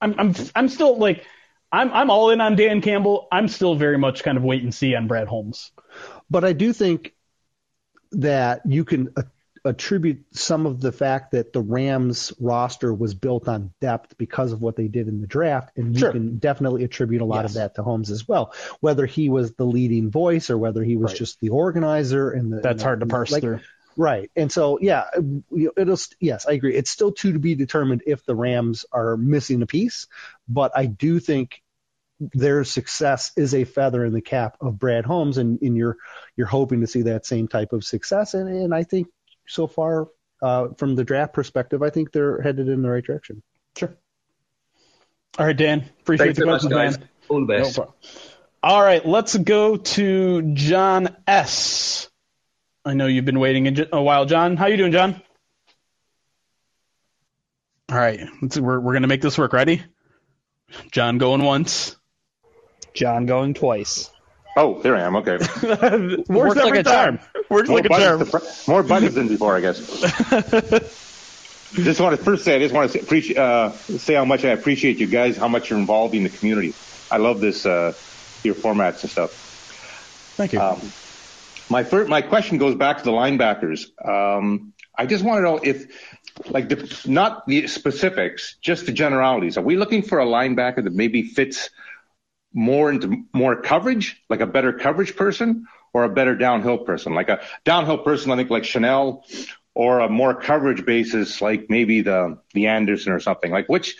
Speaker 1: I'm I'm I'm still like I'm I'm all in on Dan Campbell. I'm still very much kind of wait and see on Brad Holmes.
Speaker 2: But I do think that you can attribute some of the fact that the Rams roster was built on depth because of what they did in the draft, and
Speaker 1: sure.
Speaker 2: you can definitely attribute a lot
Speaker 1: yes.
Speaker 2: of that to Holmes as well. Whether he was the leading voice or whether he was
Speaker 1: right.
Speaker 2: just the organizer and the
Speaker 1: that's
Speaker 2: and the,
Speaker 1: hard to parse
Speaker 2: like,
Speaker 1: through.
Speaker 2: Right. And so, yeah, it'll, yes, I agree. It's still too to be determined if the Rams are missing a piece, but I do think their success is a feather in the cap of Brad Holmes, and, and you're you're hoping to see that same type of success. And, and I think so far, uh, from the draft perspective, I think they're headed in the right direction.
Speaker 1: Sure. All right, Dan. Appreciate
Speaker 10: Thanks
Speaker 1: the
Speaker 10: much, guys.
Speaker 1: man.
Speaker 10: All the best.
Speaker 1: No All right, let's go to John S. I know you've been waiting a while, John. How you doing, John? All right, let's, we're we're gonna make this work. Ready? John going once.
Speaker 3: John going twice.
Speaker 11: Oh, there I am. Okay. <laughs>
Speaker 1: Works,
Speaker 3: Works like
Speaker 1: every
Speaker 3: a
Speaker 1: time.
Speaker 3: charm.
Speaker 1: Works
Speaker 11: more
Speaker 1: like a charm.
Speaker 11: buttons, to- more buttons than before, I guess. <laughs> just want to first say, I just want to say, appreciate, uh, say how much I appreciate you guys, how much you're involved in the community. I love this, uh, your formats and stuff.
Speaker 1: Thank you.
Speaker 11: Um, my first, my question goes back to the linebackers. Um, I just want to know if, like, the, not the specifics, just the generalities. Are we looking for a linebacker that maybe fits more into more coverage, like a better coverage person, or a better downhill person, like a downhill person, I think, like Chenal, or a more coverage basis, like maybe the the Anderson or something. Like, which,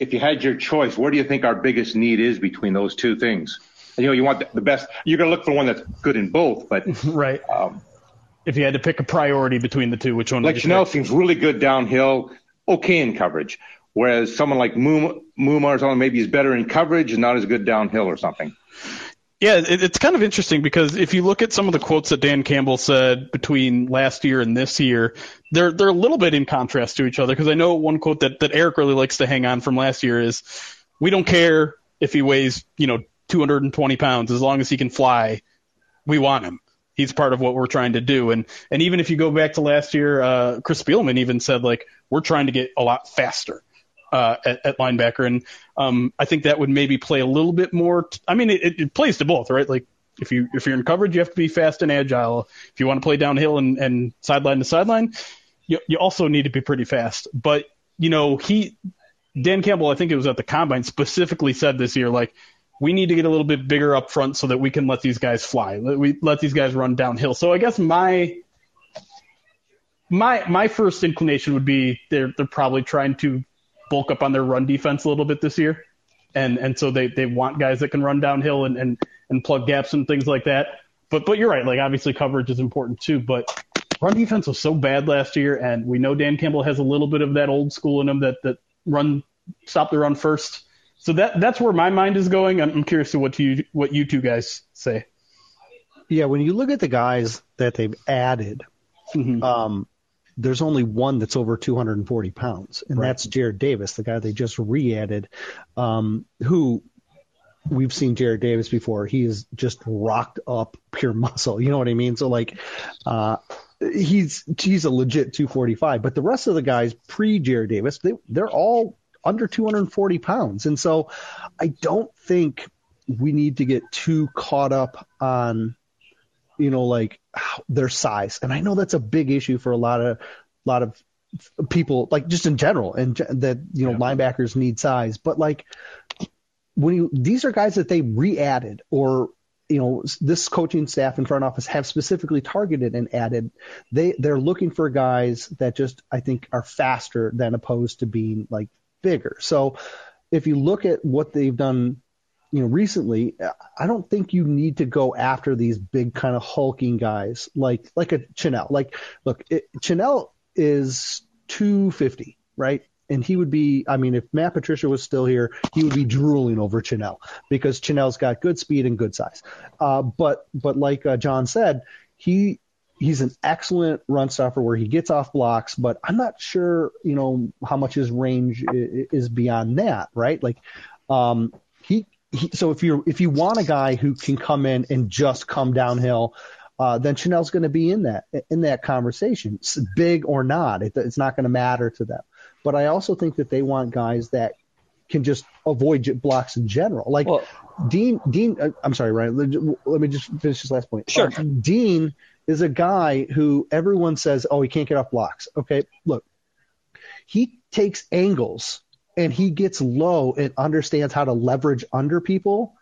Speaker 11: if you had your choice, where do you think our biggest need is between those two things? You know, you want the best. You're to look for one that's good in both, but <laughs>
Speaker 1: right.
Speaker 11: Um,
Speaker 1: if you had to pick a priority between the two, which one?
Speaker 11: like
Speaker 1: would you
Speaker 11: Chenal
Speaker 1: pick?
Speaker 11: seems really good downhill, okay in coverage, whereas someone like Muma, Muma or someone maybe is better in coverage and not as good downhill or something.
Speaker 1: Yeah, it, it's kind of interesting because if you look at some of the quotes that Dan Campbell said between last year and this year, they're they're a little bit in contrast to each other. Because I know one quote that that Erik really likes to hang on from last year is, "We don't care if he weighs you know 220 pounds as long as he can fly, we want him." He's part of what we're trying to do, and and even if you go back to last year, uh, Chris Spielman even said like we're trying to get a lot faster. Uh, at, at, linebacker, and um, I think that would maybe play a little bit more. T- I mean, it, it, plays to both, right? Like if you if you're in coverage, you have to be fast and agile. If you want to play downhill and, and sideline to sideline, you you also need to be pretty fast. But you know, he Dan Campbell, I think it was at the combine, specifically said this year, like we need to get a little bit bigger up front so that we can let these guys fly. Let, we let these guys run downhill. So I guess my my my first inclination would be they're they're probably trying to bulk up on their run defense a little bit this year. And and so they, they want guys that can run downhill and, and, and plug gaps and things like that. But but you're right, like obviously coverage is important too, but run defense was so bad last year and we know Dan Campbell has a little bit of that old school in him that, that run stop the run first. So that that's where my mind is going. I'm, I'm curious to what you what you two guys say.
Speaker 2: Yeah, when you look at the guys that they've added,
Speaker 1: mm-hmm.
Speaker 2: um, there's only one that's over 240 pounds, and
Speaker 1: Right.
Speaker 2: that's Jarrad Davis, the guy they just re-added, um, who we've seen Jarrad Davis before. He is just rocked up pure muscle. You know what I mean? So like, uh, he's he's a legit 245. But the rest of the guys pre Jarrad Davis, they they're all under 240 pounds, and so I don't think we need to get too caught up on you know, like their size. And I know that's a big issue for a lot of, lot of people, like just in general, and that you know linebackers need size. But like when you, these are guys that they re-added or you know this coaching staff and front office have specifically targeted and added they they're looking for guys that just I think are faster than opposed to being like bigger. So if you look at what they've done you know recently I don't think you need to go after these big kind of hulking guys like like a Chenal. Like look, it, Chenal is 250, right? and he would be I mean if Matt Patricia was still here, he would be drooling over Chenal because Chenal's got good speed and good size. Uh, but but like uh, John said, he he's an excellent run stopper where he gets off blocks, but I'm not sure you know how much his range is beyond that, right? Like um, he, he so if you if you want a guy who can come in and just come downhill. Uh, then Chenal's going to be in that in that conversation, big or not. It, it's not going to matter to them. But I also think that they want guys that can just avoid blocks in general. Like well, Dean, Dean, uh, I'm sorry, Ryan. Let me just finish this last point.
Speaker 3: Sure.
Speaker 2: Uh, Dean is a guy who everyone says, oh, he can't get off blocks. Okay, look, he takes angles and he gets low and understands how to leverage under people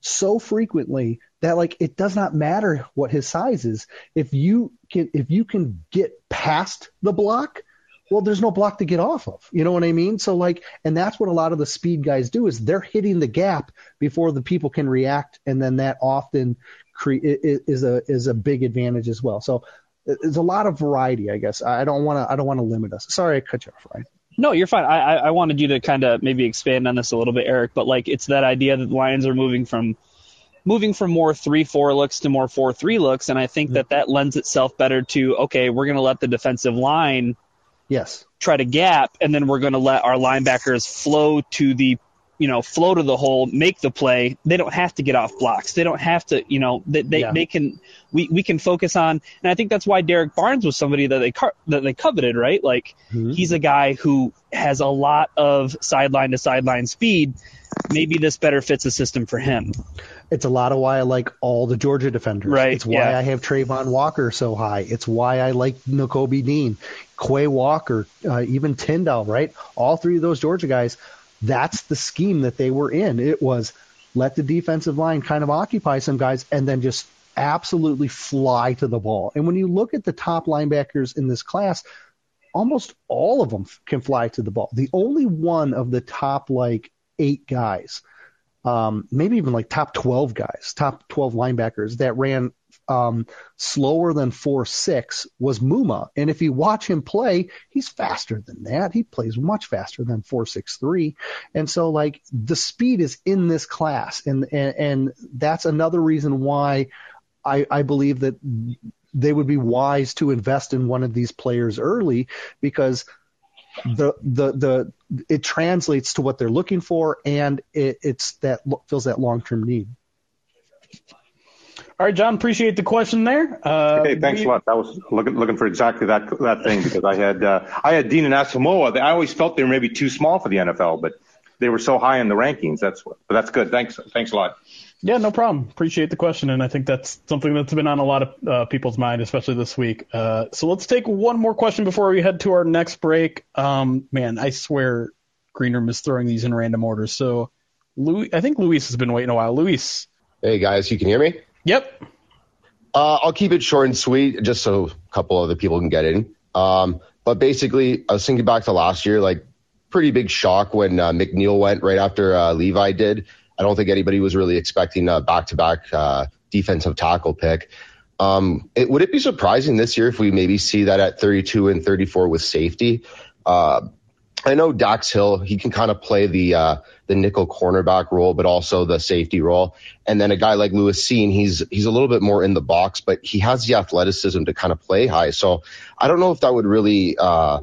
Speaker 2: so frequently that like it does not matter what his size is. If you can, if you can get past the block, well, there's no block to get off of. You know what I mean? So like, and that's what a lot of the speed guys do is they're hitting the gap before the people can react, and then that often cre- is a is a big advantage as well. So there's a lot of variety, I guess. I don't want to I don't want to limit us. Sorry, I cut you off, Ryan.
Speaker 3: No, you're fine. I, I wanted you to kind of maybe expand on this a little bit, Erik. But like, it's that idea that the Lions are moving from moving from more three four looks to more four three looks, and I think mm-hmm. that that lends itself better to okay, we're going to let the defensive line
Speaker 2: Yes.
Speaker 3: Try to gap, and then we're going to let our linebackers flow to the, you know, flow to the hole, make the play. They don't have to get off blocks. They don't have to, you know, they they, yeah. they can. We, we can focus on, and I think that's why Derrick Barnes was somebody that they that they coveted, right? Like mm-hmm. he's a guy who has a lot of sideline to sideline speed. Maybe this better fits the system for him.
Speaker 2: It's a lot of why I like all the Georgia defenders.
Speaker 3: Right.
Speaker 2: It's why
Speaker 3: yeah.
Speaker 2: I have Travon Walker so high. It's why I like Nakobe Dean, Quay Walker, uh, even Tindall, right? All three of those Georgia guys, that's the scheme that they were in. It was let the defensive line kind of occupy some guys and then just absolutely fly to the ball. And when you look at the top linebackers in this class, almost all of them can fly to the ball. The only one of the top like eight guys um, maybe even like top 12 guys, top 12 linebackers that ran um, slower than 4 6 was Muma. And if you watch him play, he's faster than that. He plays much faster than 4 6 3. And so, like, the speed is in this class. And, and, and that's another reason why I, I believe that they would be wise to invest in one of these players early because the the the it translates to what they're looking for, and it, it's that fills that long term need.
Speaker 1: All right, John, appreciate the question there.
Speaker 11: Uh, okay, thanks we, a lot. I was looking looking for exactly that that thing because I had uh, I had Dean and Asamoah. I always felt they were maybe too small for the NFL, but they were so high in the rankings. That's but that's good. Thanks, thanks a lot.
Speaker 1: Yeah, no problem. Appreciate the question, and I think that's something that's been on a lot of uh, people's mind, especially this week. Uh, so let's take one more question before we head to our next break. Um, man, I swear, Greenroom is throwing these in random orders. So, Louis, I think Luis has been waiting a while. Luis.
Speaker 12: Hey guys, you can hear me?
Speaker 1: Yep.
Speaker 12: Uh, I'll keep it short and sweet, just so a couple other people can get in. Um, but basically, I was thinking back to last year, like pretty big shock when uh, McNeill went right after uh, Levi did. I don't think anybody was really expecting a back-to-back uh, defensive tackle pick. Um, it, would it be surprising this year if we maybe see that at 32 and 34 with safety? I know Dax Hill, he can kind of play the uh, the nickel cornerback role, but also the safety role. And then a guy like Lewis Cine, he's he's a little bit more in the box, but he has the athleticism to kind of play high. So I don't know if that would really uh,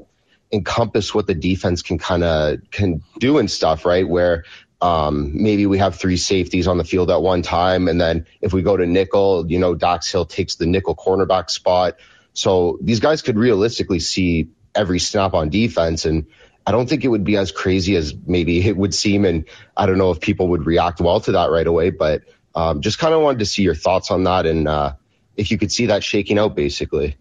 Speaker 12: encompass what the defense can kind of can do and stuff, right? Where um, maybe we have three safeties on the field at one time. And then if we go to nickel, you know, Dax Hill takes the nickel cornerback spot. So these guys could realistically see every snap on defense. And I don't think it would be as crazy as maybe it would seem. And I don't know if people would react well to that right away, but um, just kind of wanted to see your thoughts on that and uh, if you could see that shaking out basically.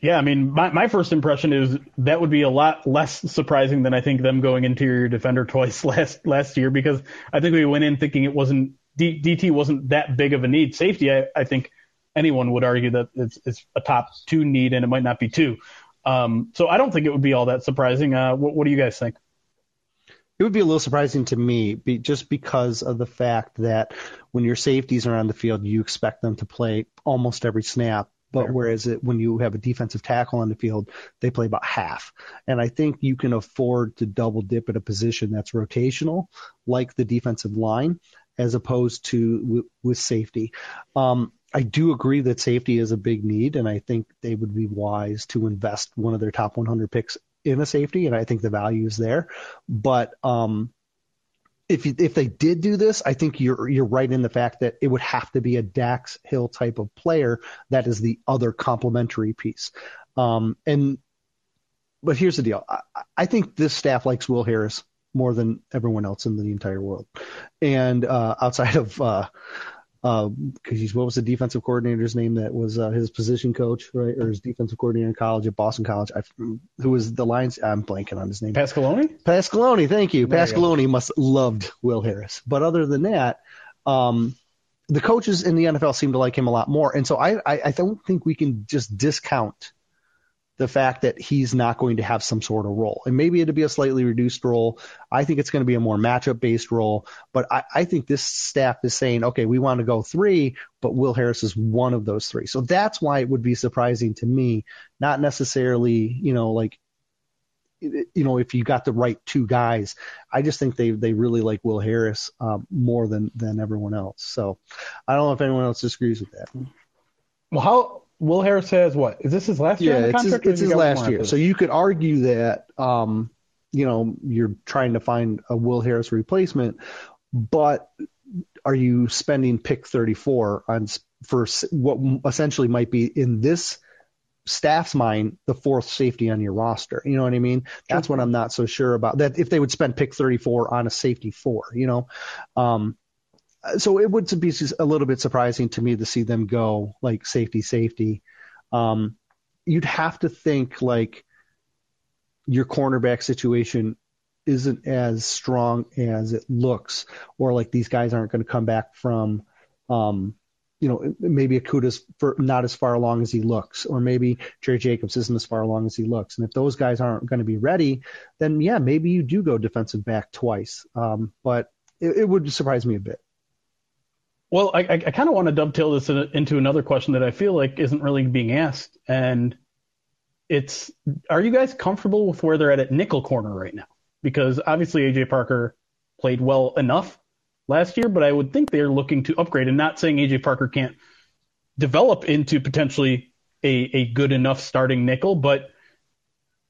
Speaker 1: Yeah, I mean, my, my first impression is that would be a lot less surprising than I think them going interior defender <laughs> twice last last year because I think we went in thinking it wasn't D- DT wasn't that big of a need. Safety, I, I think anyone would argue that it's, it's a top two need, and it might not be two. Um, so I don't think it would be all that surprising. Uh, what, what do you guys think?
Speaker 2: It would be a little surprising to me, be, just because of the fact that when your safeties are on the field, you expect them to play almost every snap. But whereas it, when you have a defensive tackle on the field, they play about half. And I think you can afford to double dip at a position that's rotational, like the defensive line, as opposed to w- with safety. Um, I do agree that safety is a big need, and I think they would be wise to invest one of their top 100 picks in a safety, and I think the value is there. But um, if you, if they did do this, I think you're you're right in the fact that it would have to be a Dax Hill type of player that is the other complementary piece. Um, and but here's the deal: I, I think this staff likes Will Harris more than everyone else in the entire world, and uh, outside of uh, because uh, he's what was the defensive coordinator's name that was uh, his position coach, right, or his defensive coordinator in college at Boston College, I, who was the Lions. I'm blanking on his name.
Speaker 1: Pasqualoni.
Speaker 2: Pasqualoni, thank you. There Pasqualoni you must loved Will Harris, but other than that, um, the coaches in the NFL seem to like him a lot more, and so I, I, I don't think we can just discount the fact that he's not going to have some sort of role. And maybe it'd be a slightly reduced role. I think it's going to be a more matchup based role. But I, I think this staff is saying, okay, we want to go three, but Will Harris is one of those three. So that's why it would be surprising to me, not necessarily, you know, like you know, if you got the right two guys, I just think they they really like Will Harris um, more than than everyone else. So I don't know if anyone else disagrees with that.
Speaker 1: Well, how Will Harris has what? Is this his last year?
Speaker 2: Yeah,
Speaker 1: it's
Speaker 2: his, it's his last year. So you could argue that, um, you know, you're trying to find a Will Harris replacement, but are you spending pick 34 on for what essentially might be in this staff's mind the fourth safety on your roster? You know what I mean? That's what I'm not so sure about. That if they would spend pick 34 on a safety four, you know, um, so it would be a little bit surprising to me to see them go like safety, safety. Um, you'd have to think like your cornerback situation isn't as strong as it looks, or like these guys aren't going to come back from, um, you know, maybe Okudah's for not as far along as he looks, or maybe Jerry Jacobs isn't as far along as he looks. And if those guys aren't going to be ready, then yeah, maybe you do go defensive back twice. Um, but it, it would surprise me a bit.
Speaker 1: Well, I, I kind of want to dovetail this in, into another question that I feel like isn't really being asked, and it's: Are you guys comfortable with where they're at at nickel corner right now? Because obviously AJ Parker played well enough last year, but I would think they're looking to upgrade. And not saying AJ Parker can't develop into potentially a, a good enough starting nickel, but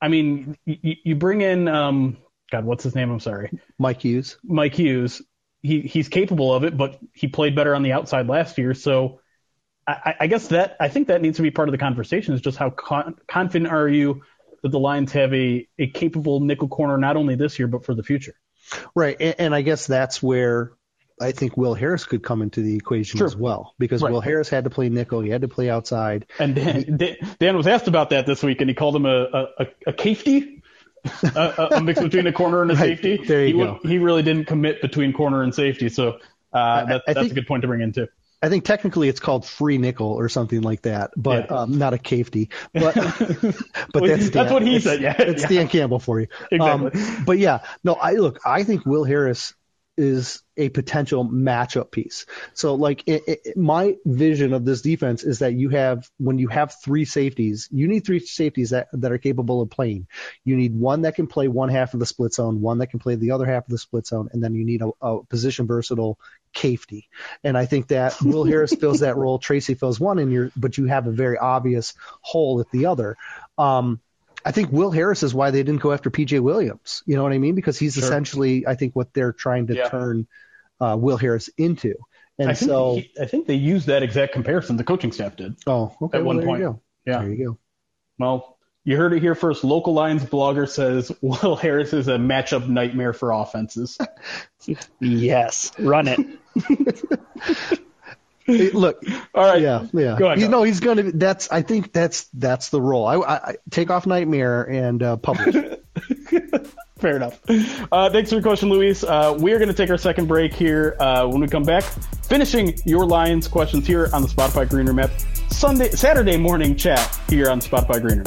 Speaker 1: I mean, you, you bring in um, God, what's his name? I'm sorry,
Speaker 2: Mike Hughes.
Speaker 1: Mike Hughes he he's capable of it, but he played better on the outside last year. So I, I guess that I think that needs to be part of the conversation is just how con- confident are you that the Lions have a, a capable nickel corner not only this year but for the future.
Speaker 2: Right, and, and I guess that's where I think Will Harris could come into the equation sure. as well because right. Will Harris had to play nickel, he had to play outside.
Speaker 1: And Dan, Dan, was asked about that this week, and he called him a a, a, a a, a, mix between a corner and a <laughs> right. safety.
Speaker 2: There you
Speaker 1: he,
Speaker 2: go.
Speaker 1: he really didn't commit between corner and safety, so uh, that, that's think, a good point to bring in too.
Speaker 2: I think technically it's called free nickel or something like that, but yeah. um, not a safety. <laughs> But <laughs> but that's
Speaker 1: Dan,
Speaker 2: that's
Speaker 1: what he said. Yeah,
Speaker 2: it's
Speaker 1: yeah.
Speaker 2: Dan Campbell for you.
Speaker 1: Exactly.
Speaker 2: Um, but yeah, no, I look. I think Will Harris is a potential matchup piece. So like it, it, my vision of this defense is that you have when you have three safeties, you need three safeties that that are capable of playing. You need one that can play one half of the split zone, one that can play the other half of the split zone, and then you need a, a position versatile safety. And I think that Will <laughs> Harris fills that role, Tracy fills one, and you're but you have a very obvious hole at the other. Um, I think Will Harris is why they didn't go after PJ Williams. You know what I mean? Because he's sure. essentially, I think, what they're trying to yeah. turn uh, Will Harris into. And
Speaker 1: I
Speaker 2: so
Speaker 1: he, I think they used that exact comparison. The coaching staff did.
Speaker 2: Oh, okay.
Speaker 1: At
Speaker 2: well,
Speaker 1: one point.
Speaker 2: Yeah. There you go.
Speaker 1: Well, you heard it here first. Local Lions blogger says <laughs> Will Harris is a matchup nightmare for offenses. <laughs>
Speaker 3: yes, run it. <laughs>
Speaker 2: Look, <laughs>
Speaker 1: all right,
Speaker 2: yeah, yeah.
Speaker 1: Go ahead.
Speaker 2: You know, he's going to. That's. I think that's that's the role. I, I take off Nightmare and uh, publish. <laughs>
Speaker 1: Fair enough. Uh, thanks for your question, Luis. Uh, we are going to take our second break here. Uh, when we come back, finishing your Lions questions here on the Spotify Greenroom app. Sunday, Saturday morning chat here on Spotify Greenroom.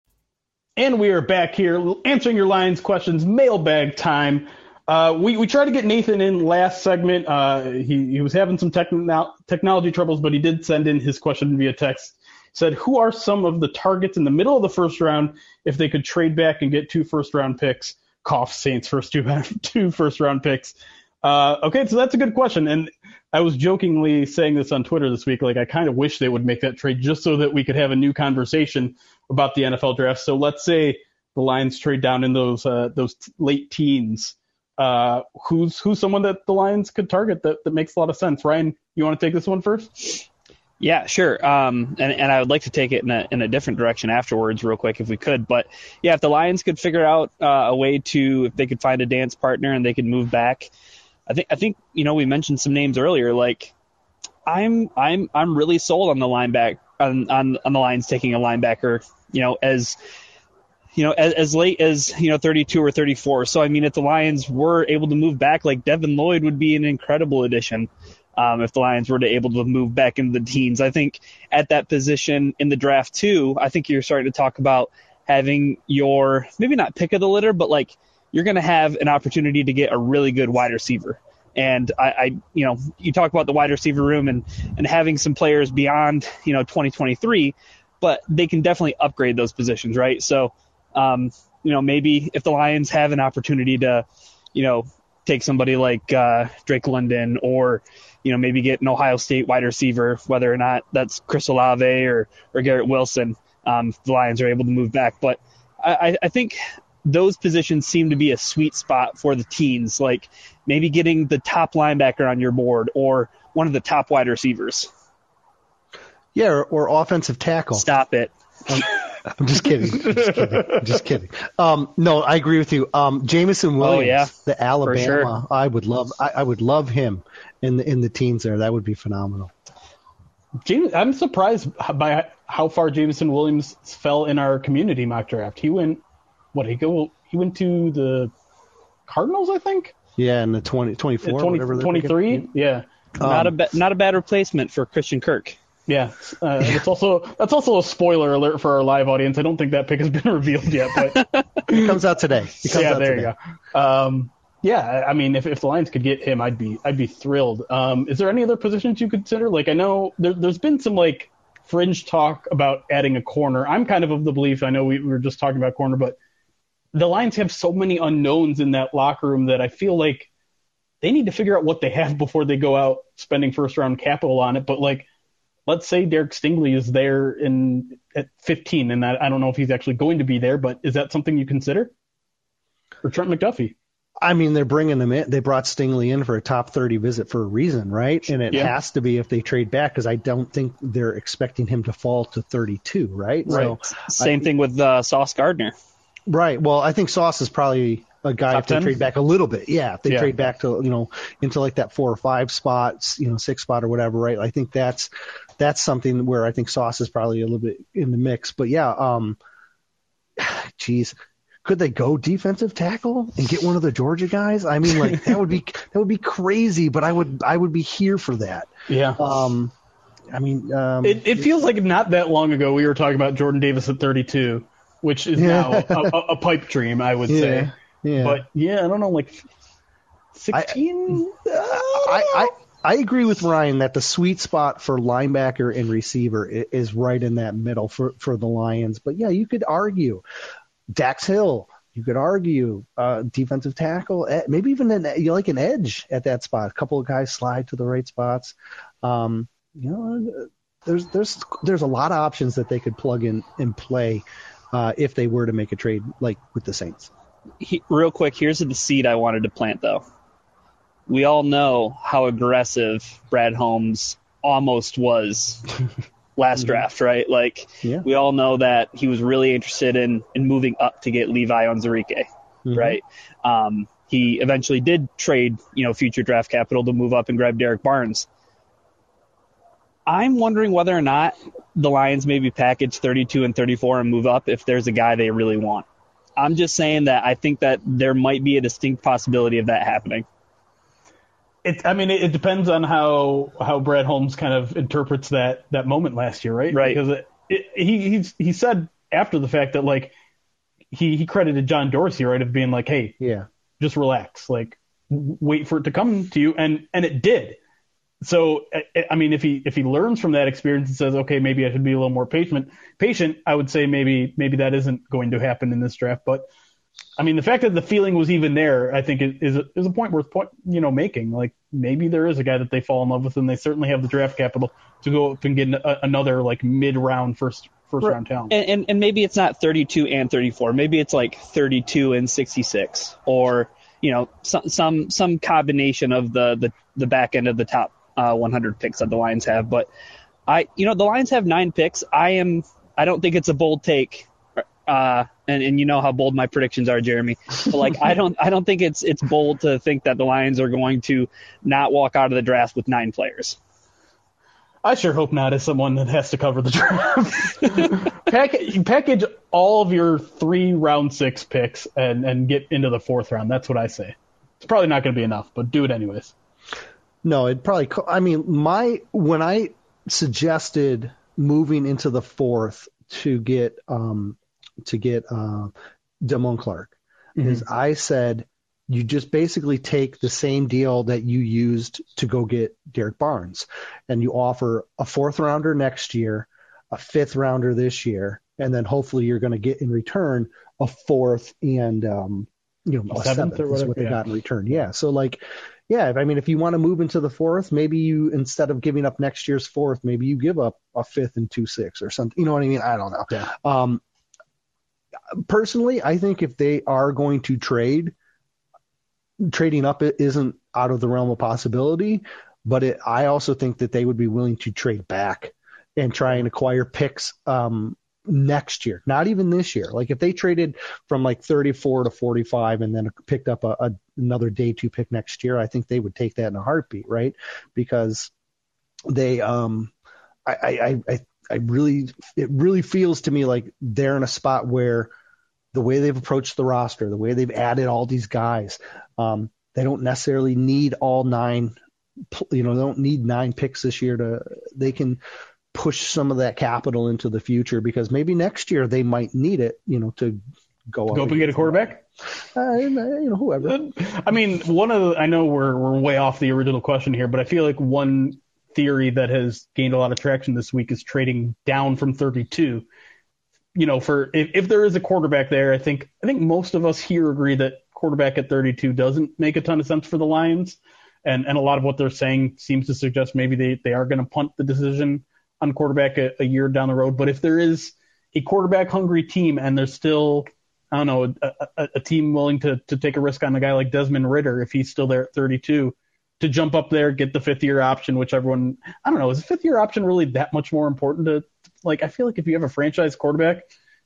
Speaker 1: And we are back here answering your Lions questions, mailbag time. Uh, we, we tried to get Nathan in last segment. Uh, he, he was having some techn- technology troubles, but he did send in his question via text. Said, Who are some of the targets in the middle of the first round if they could trade back and get two first round picks? Cough Saints first two, <laughs> two first round picks. Uh, okay, so that's a good question. And I was jokingly saying this on Twitter this week. Like, I kind of wish they would make that trade just so that we could have a new conversation about the NFL draft. So let's say the Lions trade down in those uh, those late teens. Uh, who's who's someone that the Lions could target that, that makes a lot of sense? Ryan, you want to take this one first?
Speaker 3: Yeah, sure. Um, and, and I would like to take it in a, in a different direction afterwards, real quick, if we could. But yeah, if the Lions could figure out uh, a way to, if they could find a dance partner and they could move back, I think I think you know we mentioned some names earlier. Like I'm I'm I'm really sold on the linebacker on, on on the Lions taking a linebacker you know, as you know, as, as late as you know 32 or 34. So I mean, if the Lions were able to move back, like Devin Lloyd would be an incredible addition. Um, if the Lions were to able to move back into the teens, I think at that position in the draft too, I think you're starting to talk about having your maybe not pick of the litter, but like you're going to have an opportunity to get a really good wide receiver. And I, I, you know, you talk about the wide receiver room and and having some players beyond you know 2023 but they can definitely upgrade those positions, right? So, um, you know, maybe if the Lions have an opportunity to, you know, take somebody like uh, Drake London or, you know, maybe get an Ohio State wide receiver, whether or not that's Chris Olave or, or Garrett Wilson, um, the Lions are able to move back. But I, I think those positions seem to be a sweet spot for the teens, like maybe getting the top linebacker on your board or one of the top wide receivers.
Speaker 2: Yeah, or, or offensive tackle.
Speaker 3: Stop it.
Speaker 2: Um, I'm just kidding. I'm just kidding. I'm just kidding. Um, no, I agree with you. Um, Jameson Williams, oh, yeah. the Alabama, sure. I would love. I, I, would love him in the in the teams there. That would be phenomenal.
Speaker 1: James, I'm surprised by how far Jameson Williams fell in our community mock draft. He went, what he go? He went to the Cardinals, I think.
Speaker 2: Yeah, in the 20, 24,
Speaker 1: 20, 23. Yeah,
Speaker 3: not a ba- not a bad replacement for Christian Kirk.
Speaker 1: Yeah, uh, it's also that's also a spoiler alert for our live audience. I don't think that pick has been <laughs> revealed yet, but <laughs>
Speaker 2: it comes out today.
Speaker 1: yeah,
Speaker 2: out
Speaker 1: there
Speaker 2: today.
Speaker 1: you go. Um, yeah, I mean, if, if the Lions could get him, I'd be I'd be thrilled. Um, is there any other positions you consider? Like, I know there, there's been some like fringe talk about adding a corner. I'm kind of of the belief. I know we, we were just talking about corner, but the Lions have so many unknowns in that locker room that I feel like they need to figure out what they have <laughs> before they go out spending first round capital on it. But like let's say Derek Stingley is there in at 15, and I, I don't know if he's actually going to be there, but is that something you consider? Or Trent McDuffie?
Speaker 2: I mean, they're bringing them in. They brought Stingley in for a top 30 visit for a reason, right? And it yeah. has to be if they trade back because I don't think they're expecting him to fall to 32, right?
Speaker 3: Right. So, Same I, thing with uh, Sauce Gardner.
Speaker 2: Right. Well, I think Sauce is probably a guy Top if they 10? trade back a little bit. Yeah, if they yeah. trade back to you know into like that four or five spots, you know, six spot or whatever, right? I think that's that's something where I think Sauce is probably a little bit in the mix. But yeah, um, <sighs> geez, could they go defensive tackle and get one of the Georgia guys? I mean, like that would be <laughs> that would be crazy, but I would I would be here for that.
Speaker 1: Yeah.
Speaker 2: Um, I mean, um,
Speaker 1: it it feels like not that long ago we were talking about Jordan Davis at 32, which is yeah. now a, a, pipe dream, I would
Speaker 2: yeah.
Speaker 1: say.
Speaker 2: Yeah.
Speaker 1: But yeah, I don't know, like 16.
Speaker 2: I, I, I I agree with Ryan that the sweet spot for linebacker and receiver is right in that middle for, for the Lions. But yeah, you could argue Dax Hill. You could argue uh, defensive tackle, maybe even an, you like an edge at that spot. A couple of guys slide to the right spots. Um, you know, there's there's there's a lot of options that they could plug in and play uh, if they were to make a trade like with the Saints.
Speaker 3: He, real quick, here's the seed I wanted to plant though we all know how aggressive Brad Holmes almost was <laughs> last mm-hmm. draft, right? Like yeah. we all know that he was really interested in in moving up to get Levi Onwuzurike, mm-hmm. right? Um, he eventually did trade, you know, future draft capital to move up and grab Derrick Barnes. I'm wondering whether or not the Lions maybe package 32 and 34 and move up if there's a guy they really want. I'm just saying that I think that there might be a distinct possibility of that happening.
Speaker 1: It, I mean, it, it, depends on how how Brad Holmes kind of interprets that that moment last year, right?
Speaker 3: Right.
Speaker 1: Because it, it, he he's, he said after the fact that like he he credited John Dorsey right of being like, hey,
Speaker 2: yeah,
Speaker 1: just relax, like wait for it to come to you, and and it did. So I mean, if he if he learns from that experience and says, okay, maybe I should be a little more patient, patient, I would say maybe maybe that isn't going to happen in this draft, but I mean, the fact that the feeling was even there, I think is is a point worth point you know making. Like maybe there is a guy that they fall in love with, and they certainly have the draft capital to go up and get a, another like mid round first first round talent.
Speaker 3: And, and and maybe it's not 32 and 34. Maybe it's like 32 and 66, or you know some some some combination of the the the back end of the top uh, 100 picks that the Lions have. But I you know the Lions have nine picks. I am I don't think it's a bold take uh, and, and you know how bold my predictions are, Jeremy. But like I don't I don't think it's it's bold to think that the Lions are going to not walk out of the draft with nine players.
Speaker 1: I sure hope not as someone that has to cover the draft. package, package all of your three round six picks and, and get into the fourth round. That's what I say. It's probably not going to be enough, but do it anyways.
Speaker 2: No, it probably. I mean, my when I suggested moving into the fourth to get um, to get uh, Clark mm-hmm. is I said you just basically take the same deal that you used to go get Derrick Barnes, and you offer a fourth rounder next year, a fifth rounder this year, and then hopefully you're going to get in return a fourth and um, you know a, a seventh, seventh is what they yeah. got in return. Yeah, so like. Yeah, I mean, if you want to move into the fourth, maybe you instead of giving up next year's fourth, maybe you give up a fifth and two six or something. You know what I mean? I don't know.
Speaker 1: Yeah.
Speaker 2: Um, personally, I think if they are going to trade, trading up it isn't out of the realm of possibility. But it, I also think that they would be willing to trade back and try and acquire picks um, next year, not even this year. Like if they traded from like 34 to 45 and then picked up a, a, another day two pick next year, I think they would take that in a heartbeat, right? Because they, um, I, I, I, I really, it really feels to me like they're in a spot where the way they've approached the roster, the way they've added all these guys, um, they don't necessarily need all nine. You know, they don't need nine picks this year to. They can push some of that capital into the future because maybe next year they might need it. You know, to go
Speaker 1: go up and get a quarterback.
Speaker 2: Uh, you know, whoever.
Speaker 1: I mean, one of the, I know we're we're way off the original question here, but I feel like one theory that has gained a lot of traction this week is trading down from 32 you know, for if, if there is a quarterback there, I think I think most of us here agree that quarterback at 32 doesn't make a ton of sense for the Lions, and and a lot of what they're saying seems to suggest maybe they they are going to punt the decision on quarterback a, a, year down the road. But if there is a quarterback hungry team and there's still I don't know a, a, a team willing to to take a risk on a guy like Desmond Ridder if he's still there at 32 to jump up there, get the fifth year option, which everyone I don't know, is the fifth year option really that much more important to like I feel like if you have a franchise quarterback,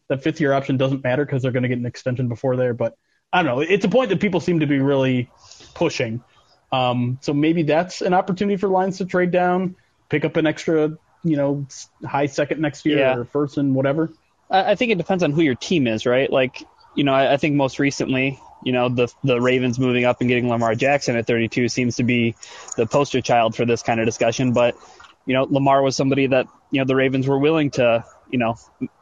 Speaker 1: that fifth year option doesn't matter because they're going to get an extension before there. But I don't know. It's a point that people seem to be really pushing. Um, so maybe that's an opportunity for Lions to trade down, pick up an extra, you know, high second next year yeah. or first and whatever.
Speaker 3: I think it depends on who your team is, right? Like, you know, I, I think most recently, you know, the the Ravens moving up and getting Lamar Jackson at 32 seems to be the poster child for this kind of discussion. But you know, Lamar was somebody that, you know, the Ravens were willing to, you know,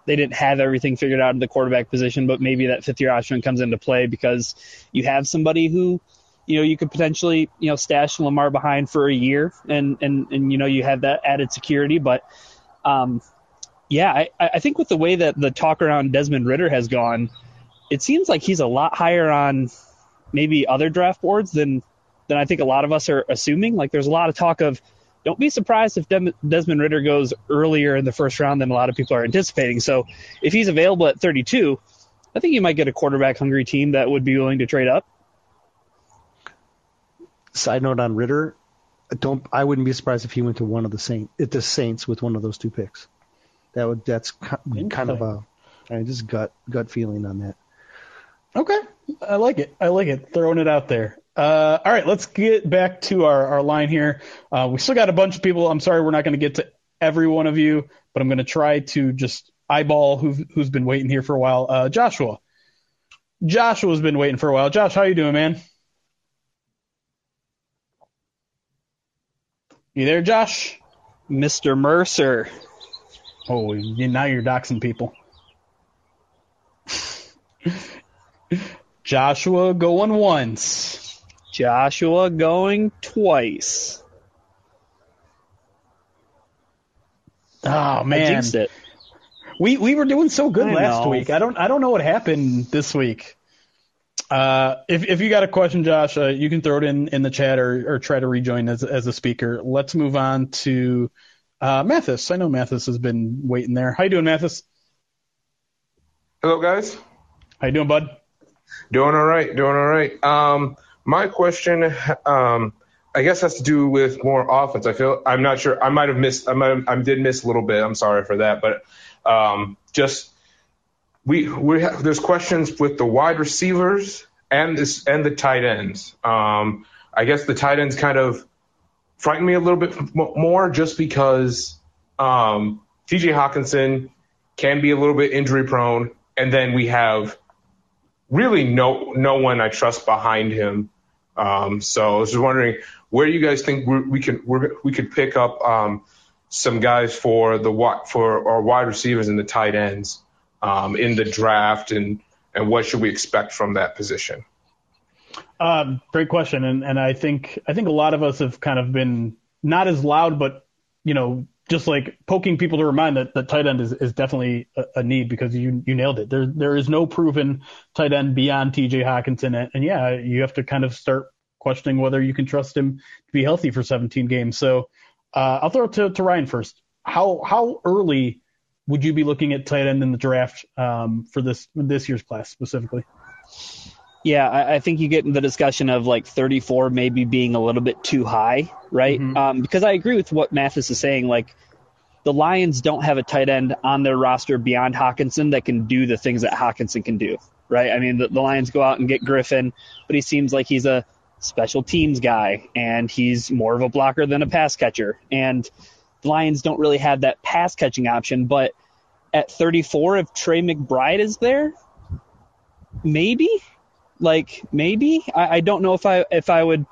Speaker 3: they didn't have everything figured out in the quarterback position, but maybe that fifth year option comes into play because you have somebody who, you know, you could potentially, you know, stash Lamar behind for a year and, and, and, you know, you have that added security. But, um, yeah, I, I think with the way that the talk around Desmond Ridder has gone, it seems like he's a lot higher on maybe other draft boards than, than I think a lot of us are assuming. Like there's a lot of talk of, don't be surprised if Dem- Desmond Ridder goes earlier in the first round than a lot of people are anticipating. So if he's available at 32, I think you might get a quarterback hungry team that would be willing to trade up.
Speaker 2: Side note on Ridder, don't I wouldn't be surprised if he went to one of the Saint the Saints with one of those two picks. That would that's kind of a I just gut gut feeling on that.
Speaker 1: Okay, I like it. I like it. Throwing it out there. Uh, all right, let's get back to our, our line here. Uh, we still got a bunch of people. I'm sorry we're not going to get to every one of you, but I'm going to try to just eyeball who who's been waiting here for a while. Uh, Joshua. Joshua's been waiting for a while. Josh, how you doing, man? You there, Josh?
Speaker 3: Mr. Mercer.
Speaker 1: Oh, now you're doxing people. Joshua going once.
Speaker 3: Joshua going twice.
Speaker 1: Oh man, we we were doing so good
Speaker 3: I
Speaker 1: last
Speaker 3: know.
Speaker 1: week. I don't I don't know what happened this week. Uh, if if you got a question, Josh, uh, you can throw it in in the chat or or try to rejoin as as a speaker. Let's move on to uh, Mathis. I know Mathis has been waiting there. How you doing, Mathis?
Speaker 13: Hello, guys.
Speaker 1: How you doing, bud?
Speaker 13: Doing all right. Doing all right. Um, my question, um, I guess, has to do with more offense. I feel I'm not sure. I might have missed. I might. Have, I did miss a little bit. I'm sorry for that. But um, just we we have, there's questions with the wide receivers and this and the tight ends. Um, I guess the tight ends kind of frighten me a little bit more just because um, T.J. Hockenson can be a little bit injury prone, and then we have really no no one I trust behind him. Um, so I was just wondering where you guys think we, we we're, we could pick up um, some guys for the for our wide receivers and the tight ends um, in the draft, and and what should we expect from that position?
Speaker 1: Um, great question, and and I think I think a lot of us have kind of been not as loud, but you know, just like poking people to remind that that tight end is, is definitely a, a need because you you nailed it. There there is no proven tight end beyond T.J. Hockenson, and, and yeah, you have to kind of start questioning whether you can trust him to be healthy for 17 games. So uh, I'll throw it to, to Ryan first. How how early would you be looking at tight end in the draft um, for this this year's class specifically?
Speaker 3: Yeah, I, I think you get in the discussion of like 34 maybe being a little bit too high, right? Um, because I agree with what Mathis is saying. Like the Lions don't have a tight end on their roster beyond Hockenson that can do the things that Hockenson can do, right? I mean, the, the Lions go out and get Griffin, but he seems like he's a special teams guy and he's more of a blocker than a pass catcher. And the Lions don't really have that pass catching option, but at 34, if Trey McBride is there, maybe like maybe I, I don't know if I if I would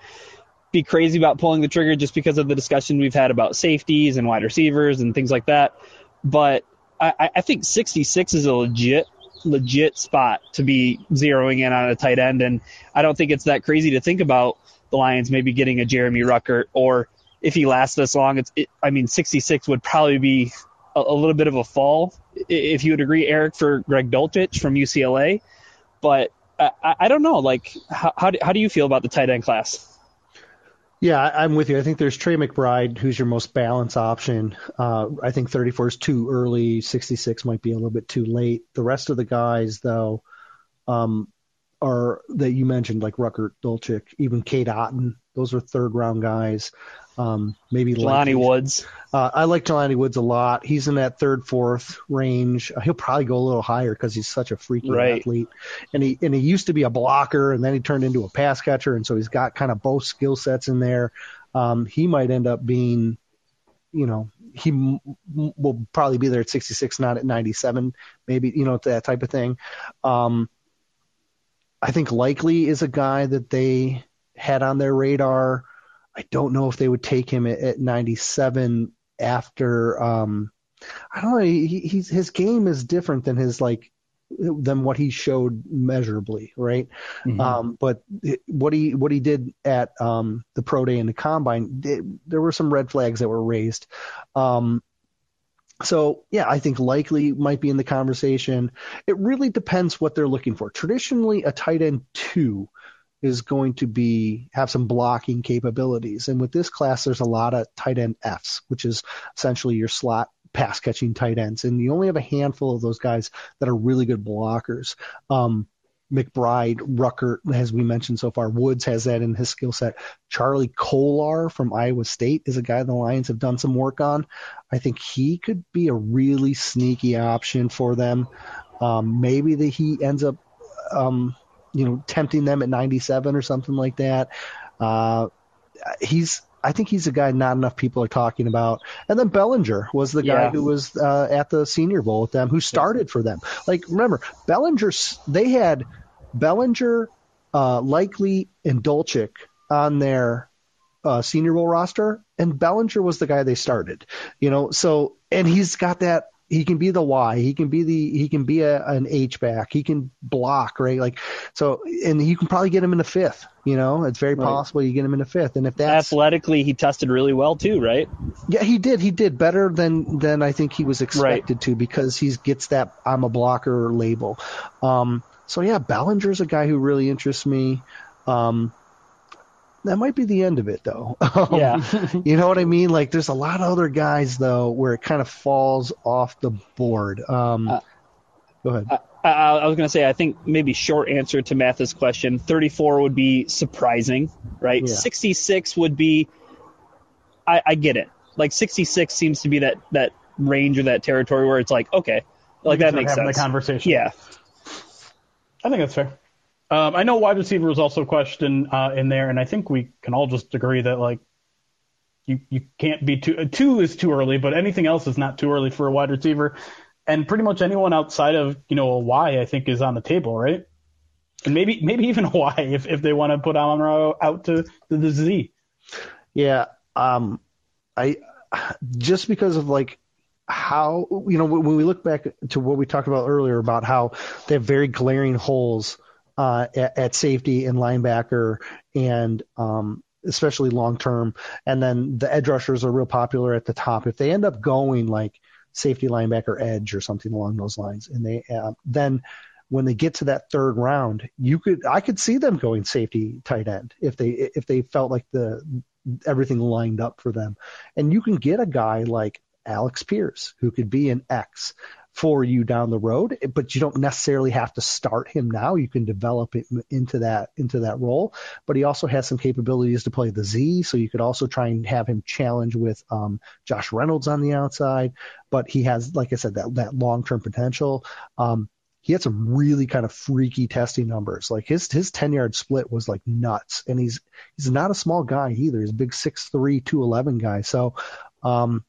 Speaker 3: be crazy about pulling the trigger just because of the discussion we've had about safeties and wide receivers and things like that. But I, I think 66 is a legit legit spot to be zeroing in on a tight end, and I don't think it's that crazy to think about the Lions maybe getting a Jeremy Ruckert or if he lasts this long, it's it, I mean 66 would probably be a, a little bit of a fall if you would agree, Erik, for Greg Dulcich from UCLA. But I, I don't know. Like, how, how, do, how do you feel about the tight end class?
Speaker 2: Yeah, I'm with you. I think there's Trey McBride, who's your most balanced option. Uh, I think 34 is too early. 66 might be a little bit too late. The rest of the guys, though, um, are that you mentioned, like Ruckert, Dulcich, even Cade Otton. Those are third round guys. Um, maybe
Speaker 3: Jelani Woods.
Speaker 2: Uh, I like Jelani Woods a lot. He's in that third, fourth range. He'll probably go a little higher because he's such a freaky
Speaker 3: Right.
Speaker 2: athlete. And he and he used to be a blocker, and then he turned into a pass catcher, and so he's got kind of both skill sets in there. Um, he might end up being, you know, he m- m- will probably be there at 66, not at 97, maybe, you know, that type of thing. Um, I think likely is a guy that they had on their radar. I don't know if they would take him at, at 97 after. Um, I don't know. He, he's his game is different than his like than what he showed measurably, right?
Speaker 1: Mm-hmm.
Speaker 2: Um, but what he what he did at um, the pro day and the combine, it, there were some red flags that were raised. Um, so yeah, I think Likely might be in the conversation. It really depends what they're looking for. Traditionally, a tight end two is going to be have some blocking capabilities, and with this class, there's a lot of tight end Fs, which is essentially your slot pass catching tight ends, and you only have a handful of those guys that are really good blockers. Um, McBride, Ruckert, as we mentioned so far, Woods has that in his skill set. Charlie Kolar from Iowa State is a guy the Lions have done some work on. I think he could be a really sneaky option for them. Um, maybe that he ends up, um, you know, tempting them at 97 or something like that. Uh, he's, I think he's a guy not enough people are talking about. And then Bellinger was the guy
Speaker 3: Yeah.
Speaker 2: who was uh, at the Senior Bowl with them, who started for them. Like, remember, Bellinger, they had Bellinger, uh, Likely, and Dulcich on their uh, Senior Bowl roster, and Bellinger was the guy they started. You know, so and he's got that. He can be the Y. He can be the. He can be a, an H back. He can block right. Like so, and you can probably get him in the fifth. You know, it's very
Speaker 3: Right.
Speaker 2: possible you get him in the fifth. And if that's
Speaker 3: Athletically, he tested really well too, right?
Speaker 2: yeah, he did. He did better than than I think he was expected to because he gets that I'm a blocker label. Um, so yeah, Bellinger's a guy who really interests me. Um, that might be the end of it though. <laughs> Um,
Speaker 3: Yeah. <laughs>
Speaker 2: you know what I mean? Like there's a lot of other guys though where it kind of falls off the board. Um, go ahead.
Speaker 3: I, I I was going to say, I think maybe short answer to Mathis' question 34 would be surprising, right?
Speaker 2: Yeah.
Speaker 3: 66 would be, I, I get it. Like 66 seems to be that, that range or that territory where it's like, okay, like that makes
Speaker 1: having
Speaker 3: sense.
Speaker 1: the conversation.
Speaker 3: Yeah.
Speaker 1: I think that's fair. Um, I know wide receiver was also a question uh, in there, and I think we can all just agree that like you you can't be too uh, two is too early, but anything else is not too early for a wide receiver, and pretty much anyone outside of you know a Y I think is on the table, right? And maybe maybe even a <laughs> Y if if they want to put Amon out to, to the Z.
Speaker 2: Yeah, um, I just because of like how you know when we look back to what we talked about earlier about how they have very glaring holes uh, at, at safety and linebacker and um, especially long term, and then the edge rushers are real popular at the top. If they end up going like safety linebacker edge or something along those lines, and they uh, then when they get to that third round, you could I could see them going safety tight end if they if they felt like the everything lined up for them. And you can get a guy like Alex Pierce who could be an X for you down the road, but you don't necessarily have to start him now. You can develop it into that into that role. But he also has some capabilities to play the Z, so you could also try and have him challenge with um, Josh Reynolds on the outside. But he has, like I said, that that long term potential. Um, he had some really kind of freaky testing numbers. Like his his ten yard split was like nuts, and he's he's not a small guy either. He's a big six three two eleven guy. So um,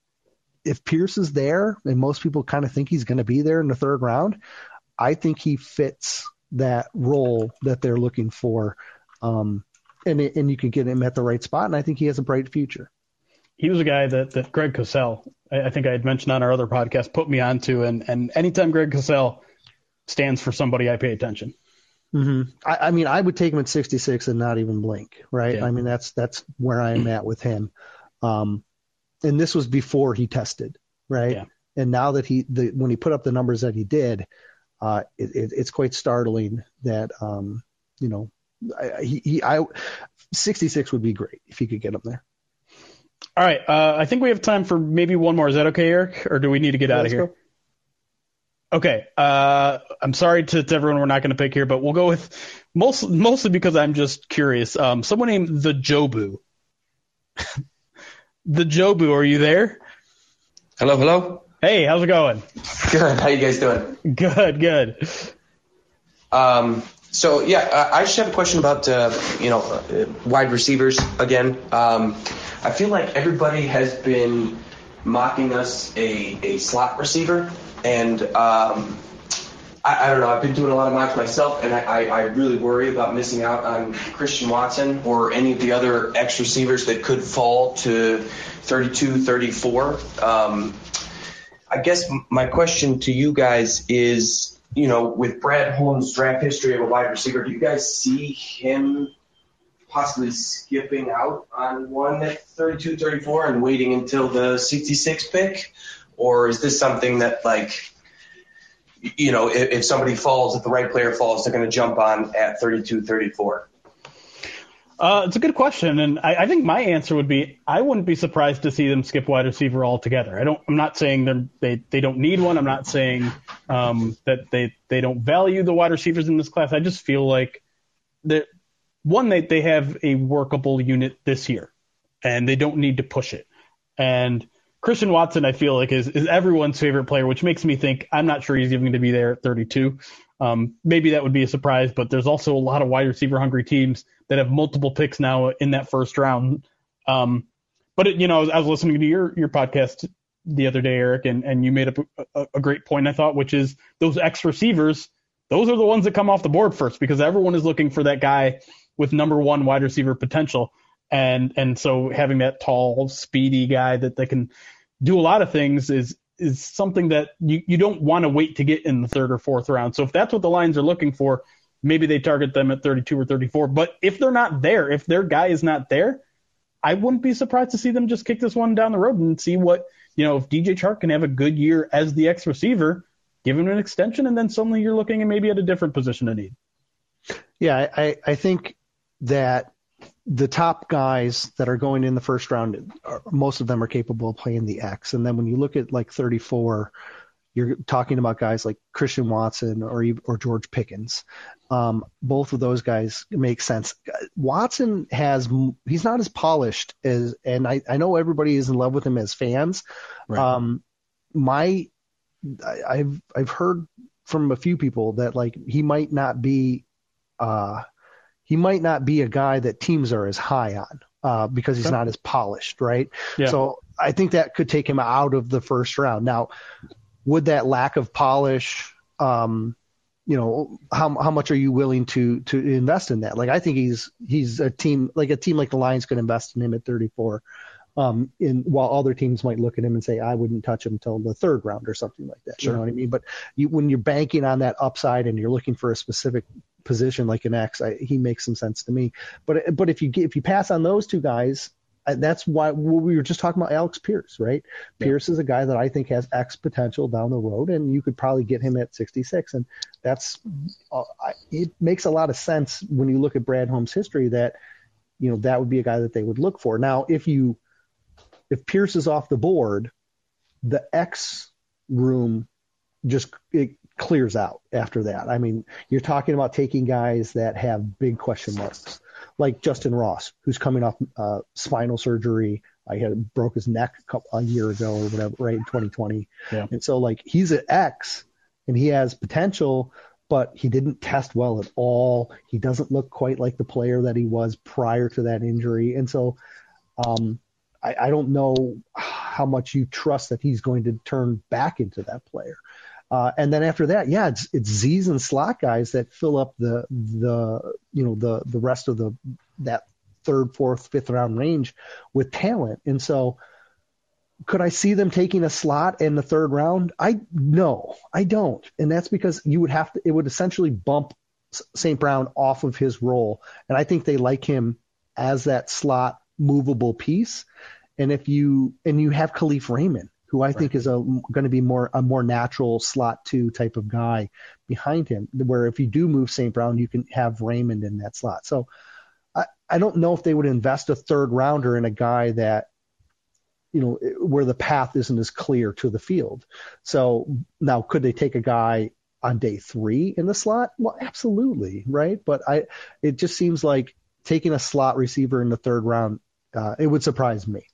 Speaker 2: if Pierce is there, and most people kind of think he's going to be there in the third round, I think he fits that role that they're looking for. Um, and it, and you can get him at the right spot, and I think he has a bright future.
Speaker 1: he was a guy that, that Greg Cosell, I, I think I had mentioned on our other podcast, put me onto. And, and anytime Greg Cosell stands for somebody, I pay attention.
Speaker 2: hmm I, I mean, I would take him at 66 and not even blink, right?
Speaker 1: Yeah.
Speaker 2: I mean, that's that's where I'm at with him. Um, and this was before he tested, right?
Speaker 1: Yeah.
Speaker 2: And now that he, the, when he put up the numbers that he did, uh, it, it, it's quite startling that, um, you know, I, he, he, I, 66 would be great if he could get him there.
Speaker 1: All right. Uh, I think we have time for maybe one more. Is that okay, Erik? Or do we need to get
Speaker 2: Yeah,
Speaker 1: out of here?
Speaker 2: go.
Speaker 1: Okay. Uh, I'm sorry to, to everyone we're not going to pick here, but we'll go with most, mostly because I'm just curious. Um, someone named the Jobu. <laughs> the Jobu, are you there?
Speaker 14: Hello, hello.
Speaker 1: Hey, how's it going?
Speaker 14: Good. How you guys doing?
Speaker 1: Good, good.
Speaker 14: Um, so yeah, I I just have a question about uh, you know uh, wide receivers again. Um, I feel like everybody has been mocking us a, a slot receiver, and um, I, I don't know. I've been doing a lot of mocks myself, and I, I, really worry about missing out on Christian Watson or any of the other X receivers that could fall to 32, 34. Um, I guess my question to you guys is you know, with Brad Holmes' draft history of a wide receiver, do you guys see him possibly skipping out on one at 32, 34 and waiting until the 66 pick? Or is this something that, like, you know, if, if somebody falls, if the right player falls, they're going to jump on at 32, 34?
Speaker 1: Uh, it's a good question, and I, I, think my answer would be I wouldn't be surprised to see them skip wide receiver altogether. I don't. I'm not saying they they don't need one. I'm not saying um, that they they don't value the wide receivers in this class. I just feel like that one they they have a workable unit this year, and they don't need to push it. And Christian Watson, I feel like is is everyone's favorite player, which makes me think I'm not sure he's even going to be there at 32. Um, maybe that would be a surprise, but there's also a lot of wide receiver hungry teams that have multiple picks now in that first round. Um, but it, you know, I was listening to your your podcast the other day, Erik, and, and you made up a, a great point, I thought, which is those X receivers, those are the ones that come off the board first because everyone is looking for that guy with number one wide receiver potential. And and so having that tall, speedy guy that, they can do a lot of things is is something that you, you don't want to wait to get in the third or fourth round. So if that's what the Lions are looking for, maybe they target them at 32 or 34. But if they're not there, if their guy is not there, I wouldn't be surprised to see them just kick this one down the road and see what, you know, if DJ Chark can have a good year as the X receiver, give him an extension, and then suddenly you're looking at maybe at a different position of need.
Speaker 2: Yeah, I, I think that the top guys that are going in the first round, most of them are capable of playing the X. And then when you look at like 34, you're talking about guys like Christian Watson or or George Pickens. Um, both of those guys make sense. Watson has he's not as polished as, and I, I know everybody is in love with him as fans. Right. Um, my I, I've I've heard from a few people that like he might not be uh he might not be a guy that teams are as high on uh, because he's not as polished, right? Yeah. So I think that could take him out of the first round. Now, would that lack of polish, um, you know, how how much are you willing to to invest in that? Like I think he's he's a team like a team like the Lions could invest in him at 34. Um, in while other teams might look at him and say, I wouldn't touch him until the third round or something like that. Sure. You know what I mean? But you, when you're banking on that upside and you're looking for a specific position like an X, I, he makes some sense to me. But but if you if you pass on those two guys, that's why we were just talking about Alex Pierce, right? Yeah. Pierce is a guy that I think has X potential down the road, and you could probably get him at 66. And that's uh, it makes a lot of sense when you look at Brad Holmes' history that you know that would be a guy that they would look for. Now, if you if Pierce is off the board, the X room just it clears out after that. I mean, you're talking about taking guys that have big question marks, like Justin Ross, who's coming off uh, spinal surgery. I had broke his neck a, couple, a year ago or whatever, right in 2020. Yeah. And so like he's an X and he has potential, but he didn't test well at all. He doesn't look quite like the player that he was prior to that injury. And so, um, I, I don't know how much you trust that he's going to turn back into that player. Uh, and then after that, yeah, it's it's Z's and slot guys that fill up the the you know the the rest of the that third, fourth, fifth round range with talent. And so, could I see them taking a slot in the third round? I no, I don't, and that's because you would have to. It would essentially bump St. Brown off of his role, and I think they like him as that slot movable piece. And if you and you have Kalif Raymond, who I right. think is a going to be more a more natural slot two type of guy behind him. Where if you do move St. Brown, you can have Raymond in that slot. So I, I don't know if they would invest a third rounder in a guy that you know where the path isn't as clear to the field. So now could they take a guy on day three in the slot? Well, absolutely, right? But I it just seems like taking a slot receiver in the third round, uh, it would surprise me.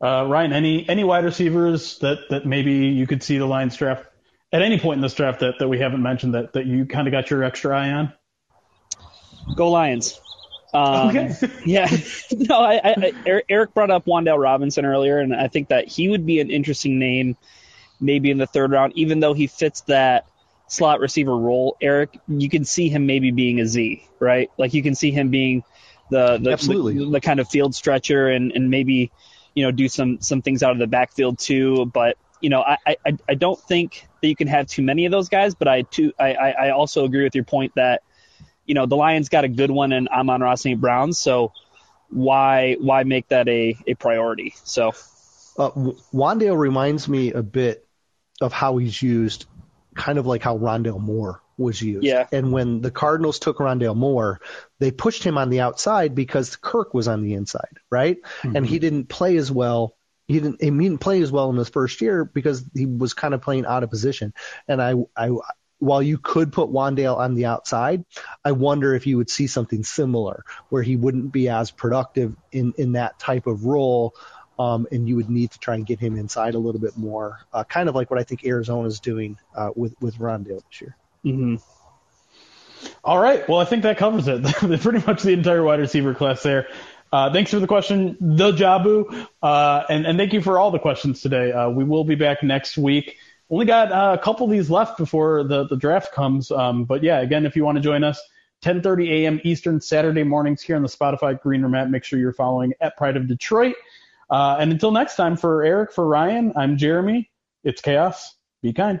Speaker 1: Uh, Ryan, any any wide receivers that that maybe you could see the Lions draft at any point in this draft that, that we haven't mentioned that, that you kind of got your extra eye on?
Speaker 3: Go Lions. Um, okay. <laughs> yeah. No, I, I, Erik brought up Wan'Dale Robinson earlier, and I think that he would be an interesting name maybe in the third round, even though he fits that slot receiver role. Erik, you can see him maybe being a Z, right? Like you can see him being the the, the, the kind of field stretcher and, and maybe – you know, do some some things out of the backfield too. But you know, I, I, I don't think that you can have too many of those guys, but I too I, I also agree with your point that, you know, the Lions got a good one in Amon-Ra St. Brown, so why why make that a, a priority? So
Speaker 2: uh, Wan'Dale reminds me a bit of how he's used, kind of like how Rondale Moore was used.
Speaker 3: Yeah.
Speaker 2: And when the Cardinals took Rondale Moore, they pushed him on the outside because Kirk was on the inside, right? Mm-hmm. And he didn't play as well. He didn't, he didn't play as well in his first year because he was kind of playing out of position. And I, I, while you could put Wan'Dale on the outside, I wonder if you would see something similar where he wouldn't be as productive in, in that type of role. Um, and you would need to try and get him inside a little bit more, uh, kind of like what I think Arizona is doing uh, with with Rondale this year.
Speaker 1: Mm-hmm. All right. Well, I think that covers it. <laughs> Pretty much the entire wide receiver class there. Uh, thanks for the question, the Jabu, uh, and and thank you for all the questions today. Uh, we will be back next week. Only got uh, a couple of these left before the the draft comes. Um, but yeah, again, if you want to join us, 10:30 a.m. Eastern Saturday mornings here on the Spotify Greenroom app. Make sure you're following at Pride of Detroit. Uh, and until next time, for Erik, for Ryan, I'm Jeremy. It's chaos. Be kind.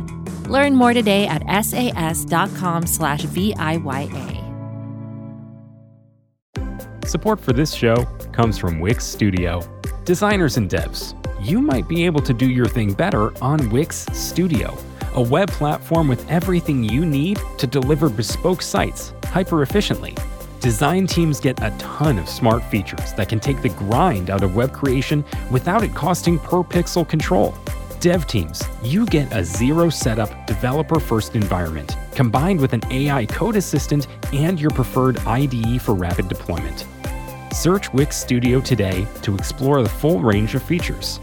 Speaker 7: Learn more today at sas.com slash VIYA.
Speaker 15: Support for this show comes from Wix Studio. Designers and devs, you might be able to do your thing better on Wix Studio, a web platform with everything you need to deliver bespoke sites hyper efficiently. Design teams get a ton of smart features that can take the grind out of web creation without it costing per pixel control dev teams, you get a zero setup, developer first environment combined with an AI code assistant and your preferred IDE for rapid deployment. Search Wix Studio today to explore the full range of features.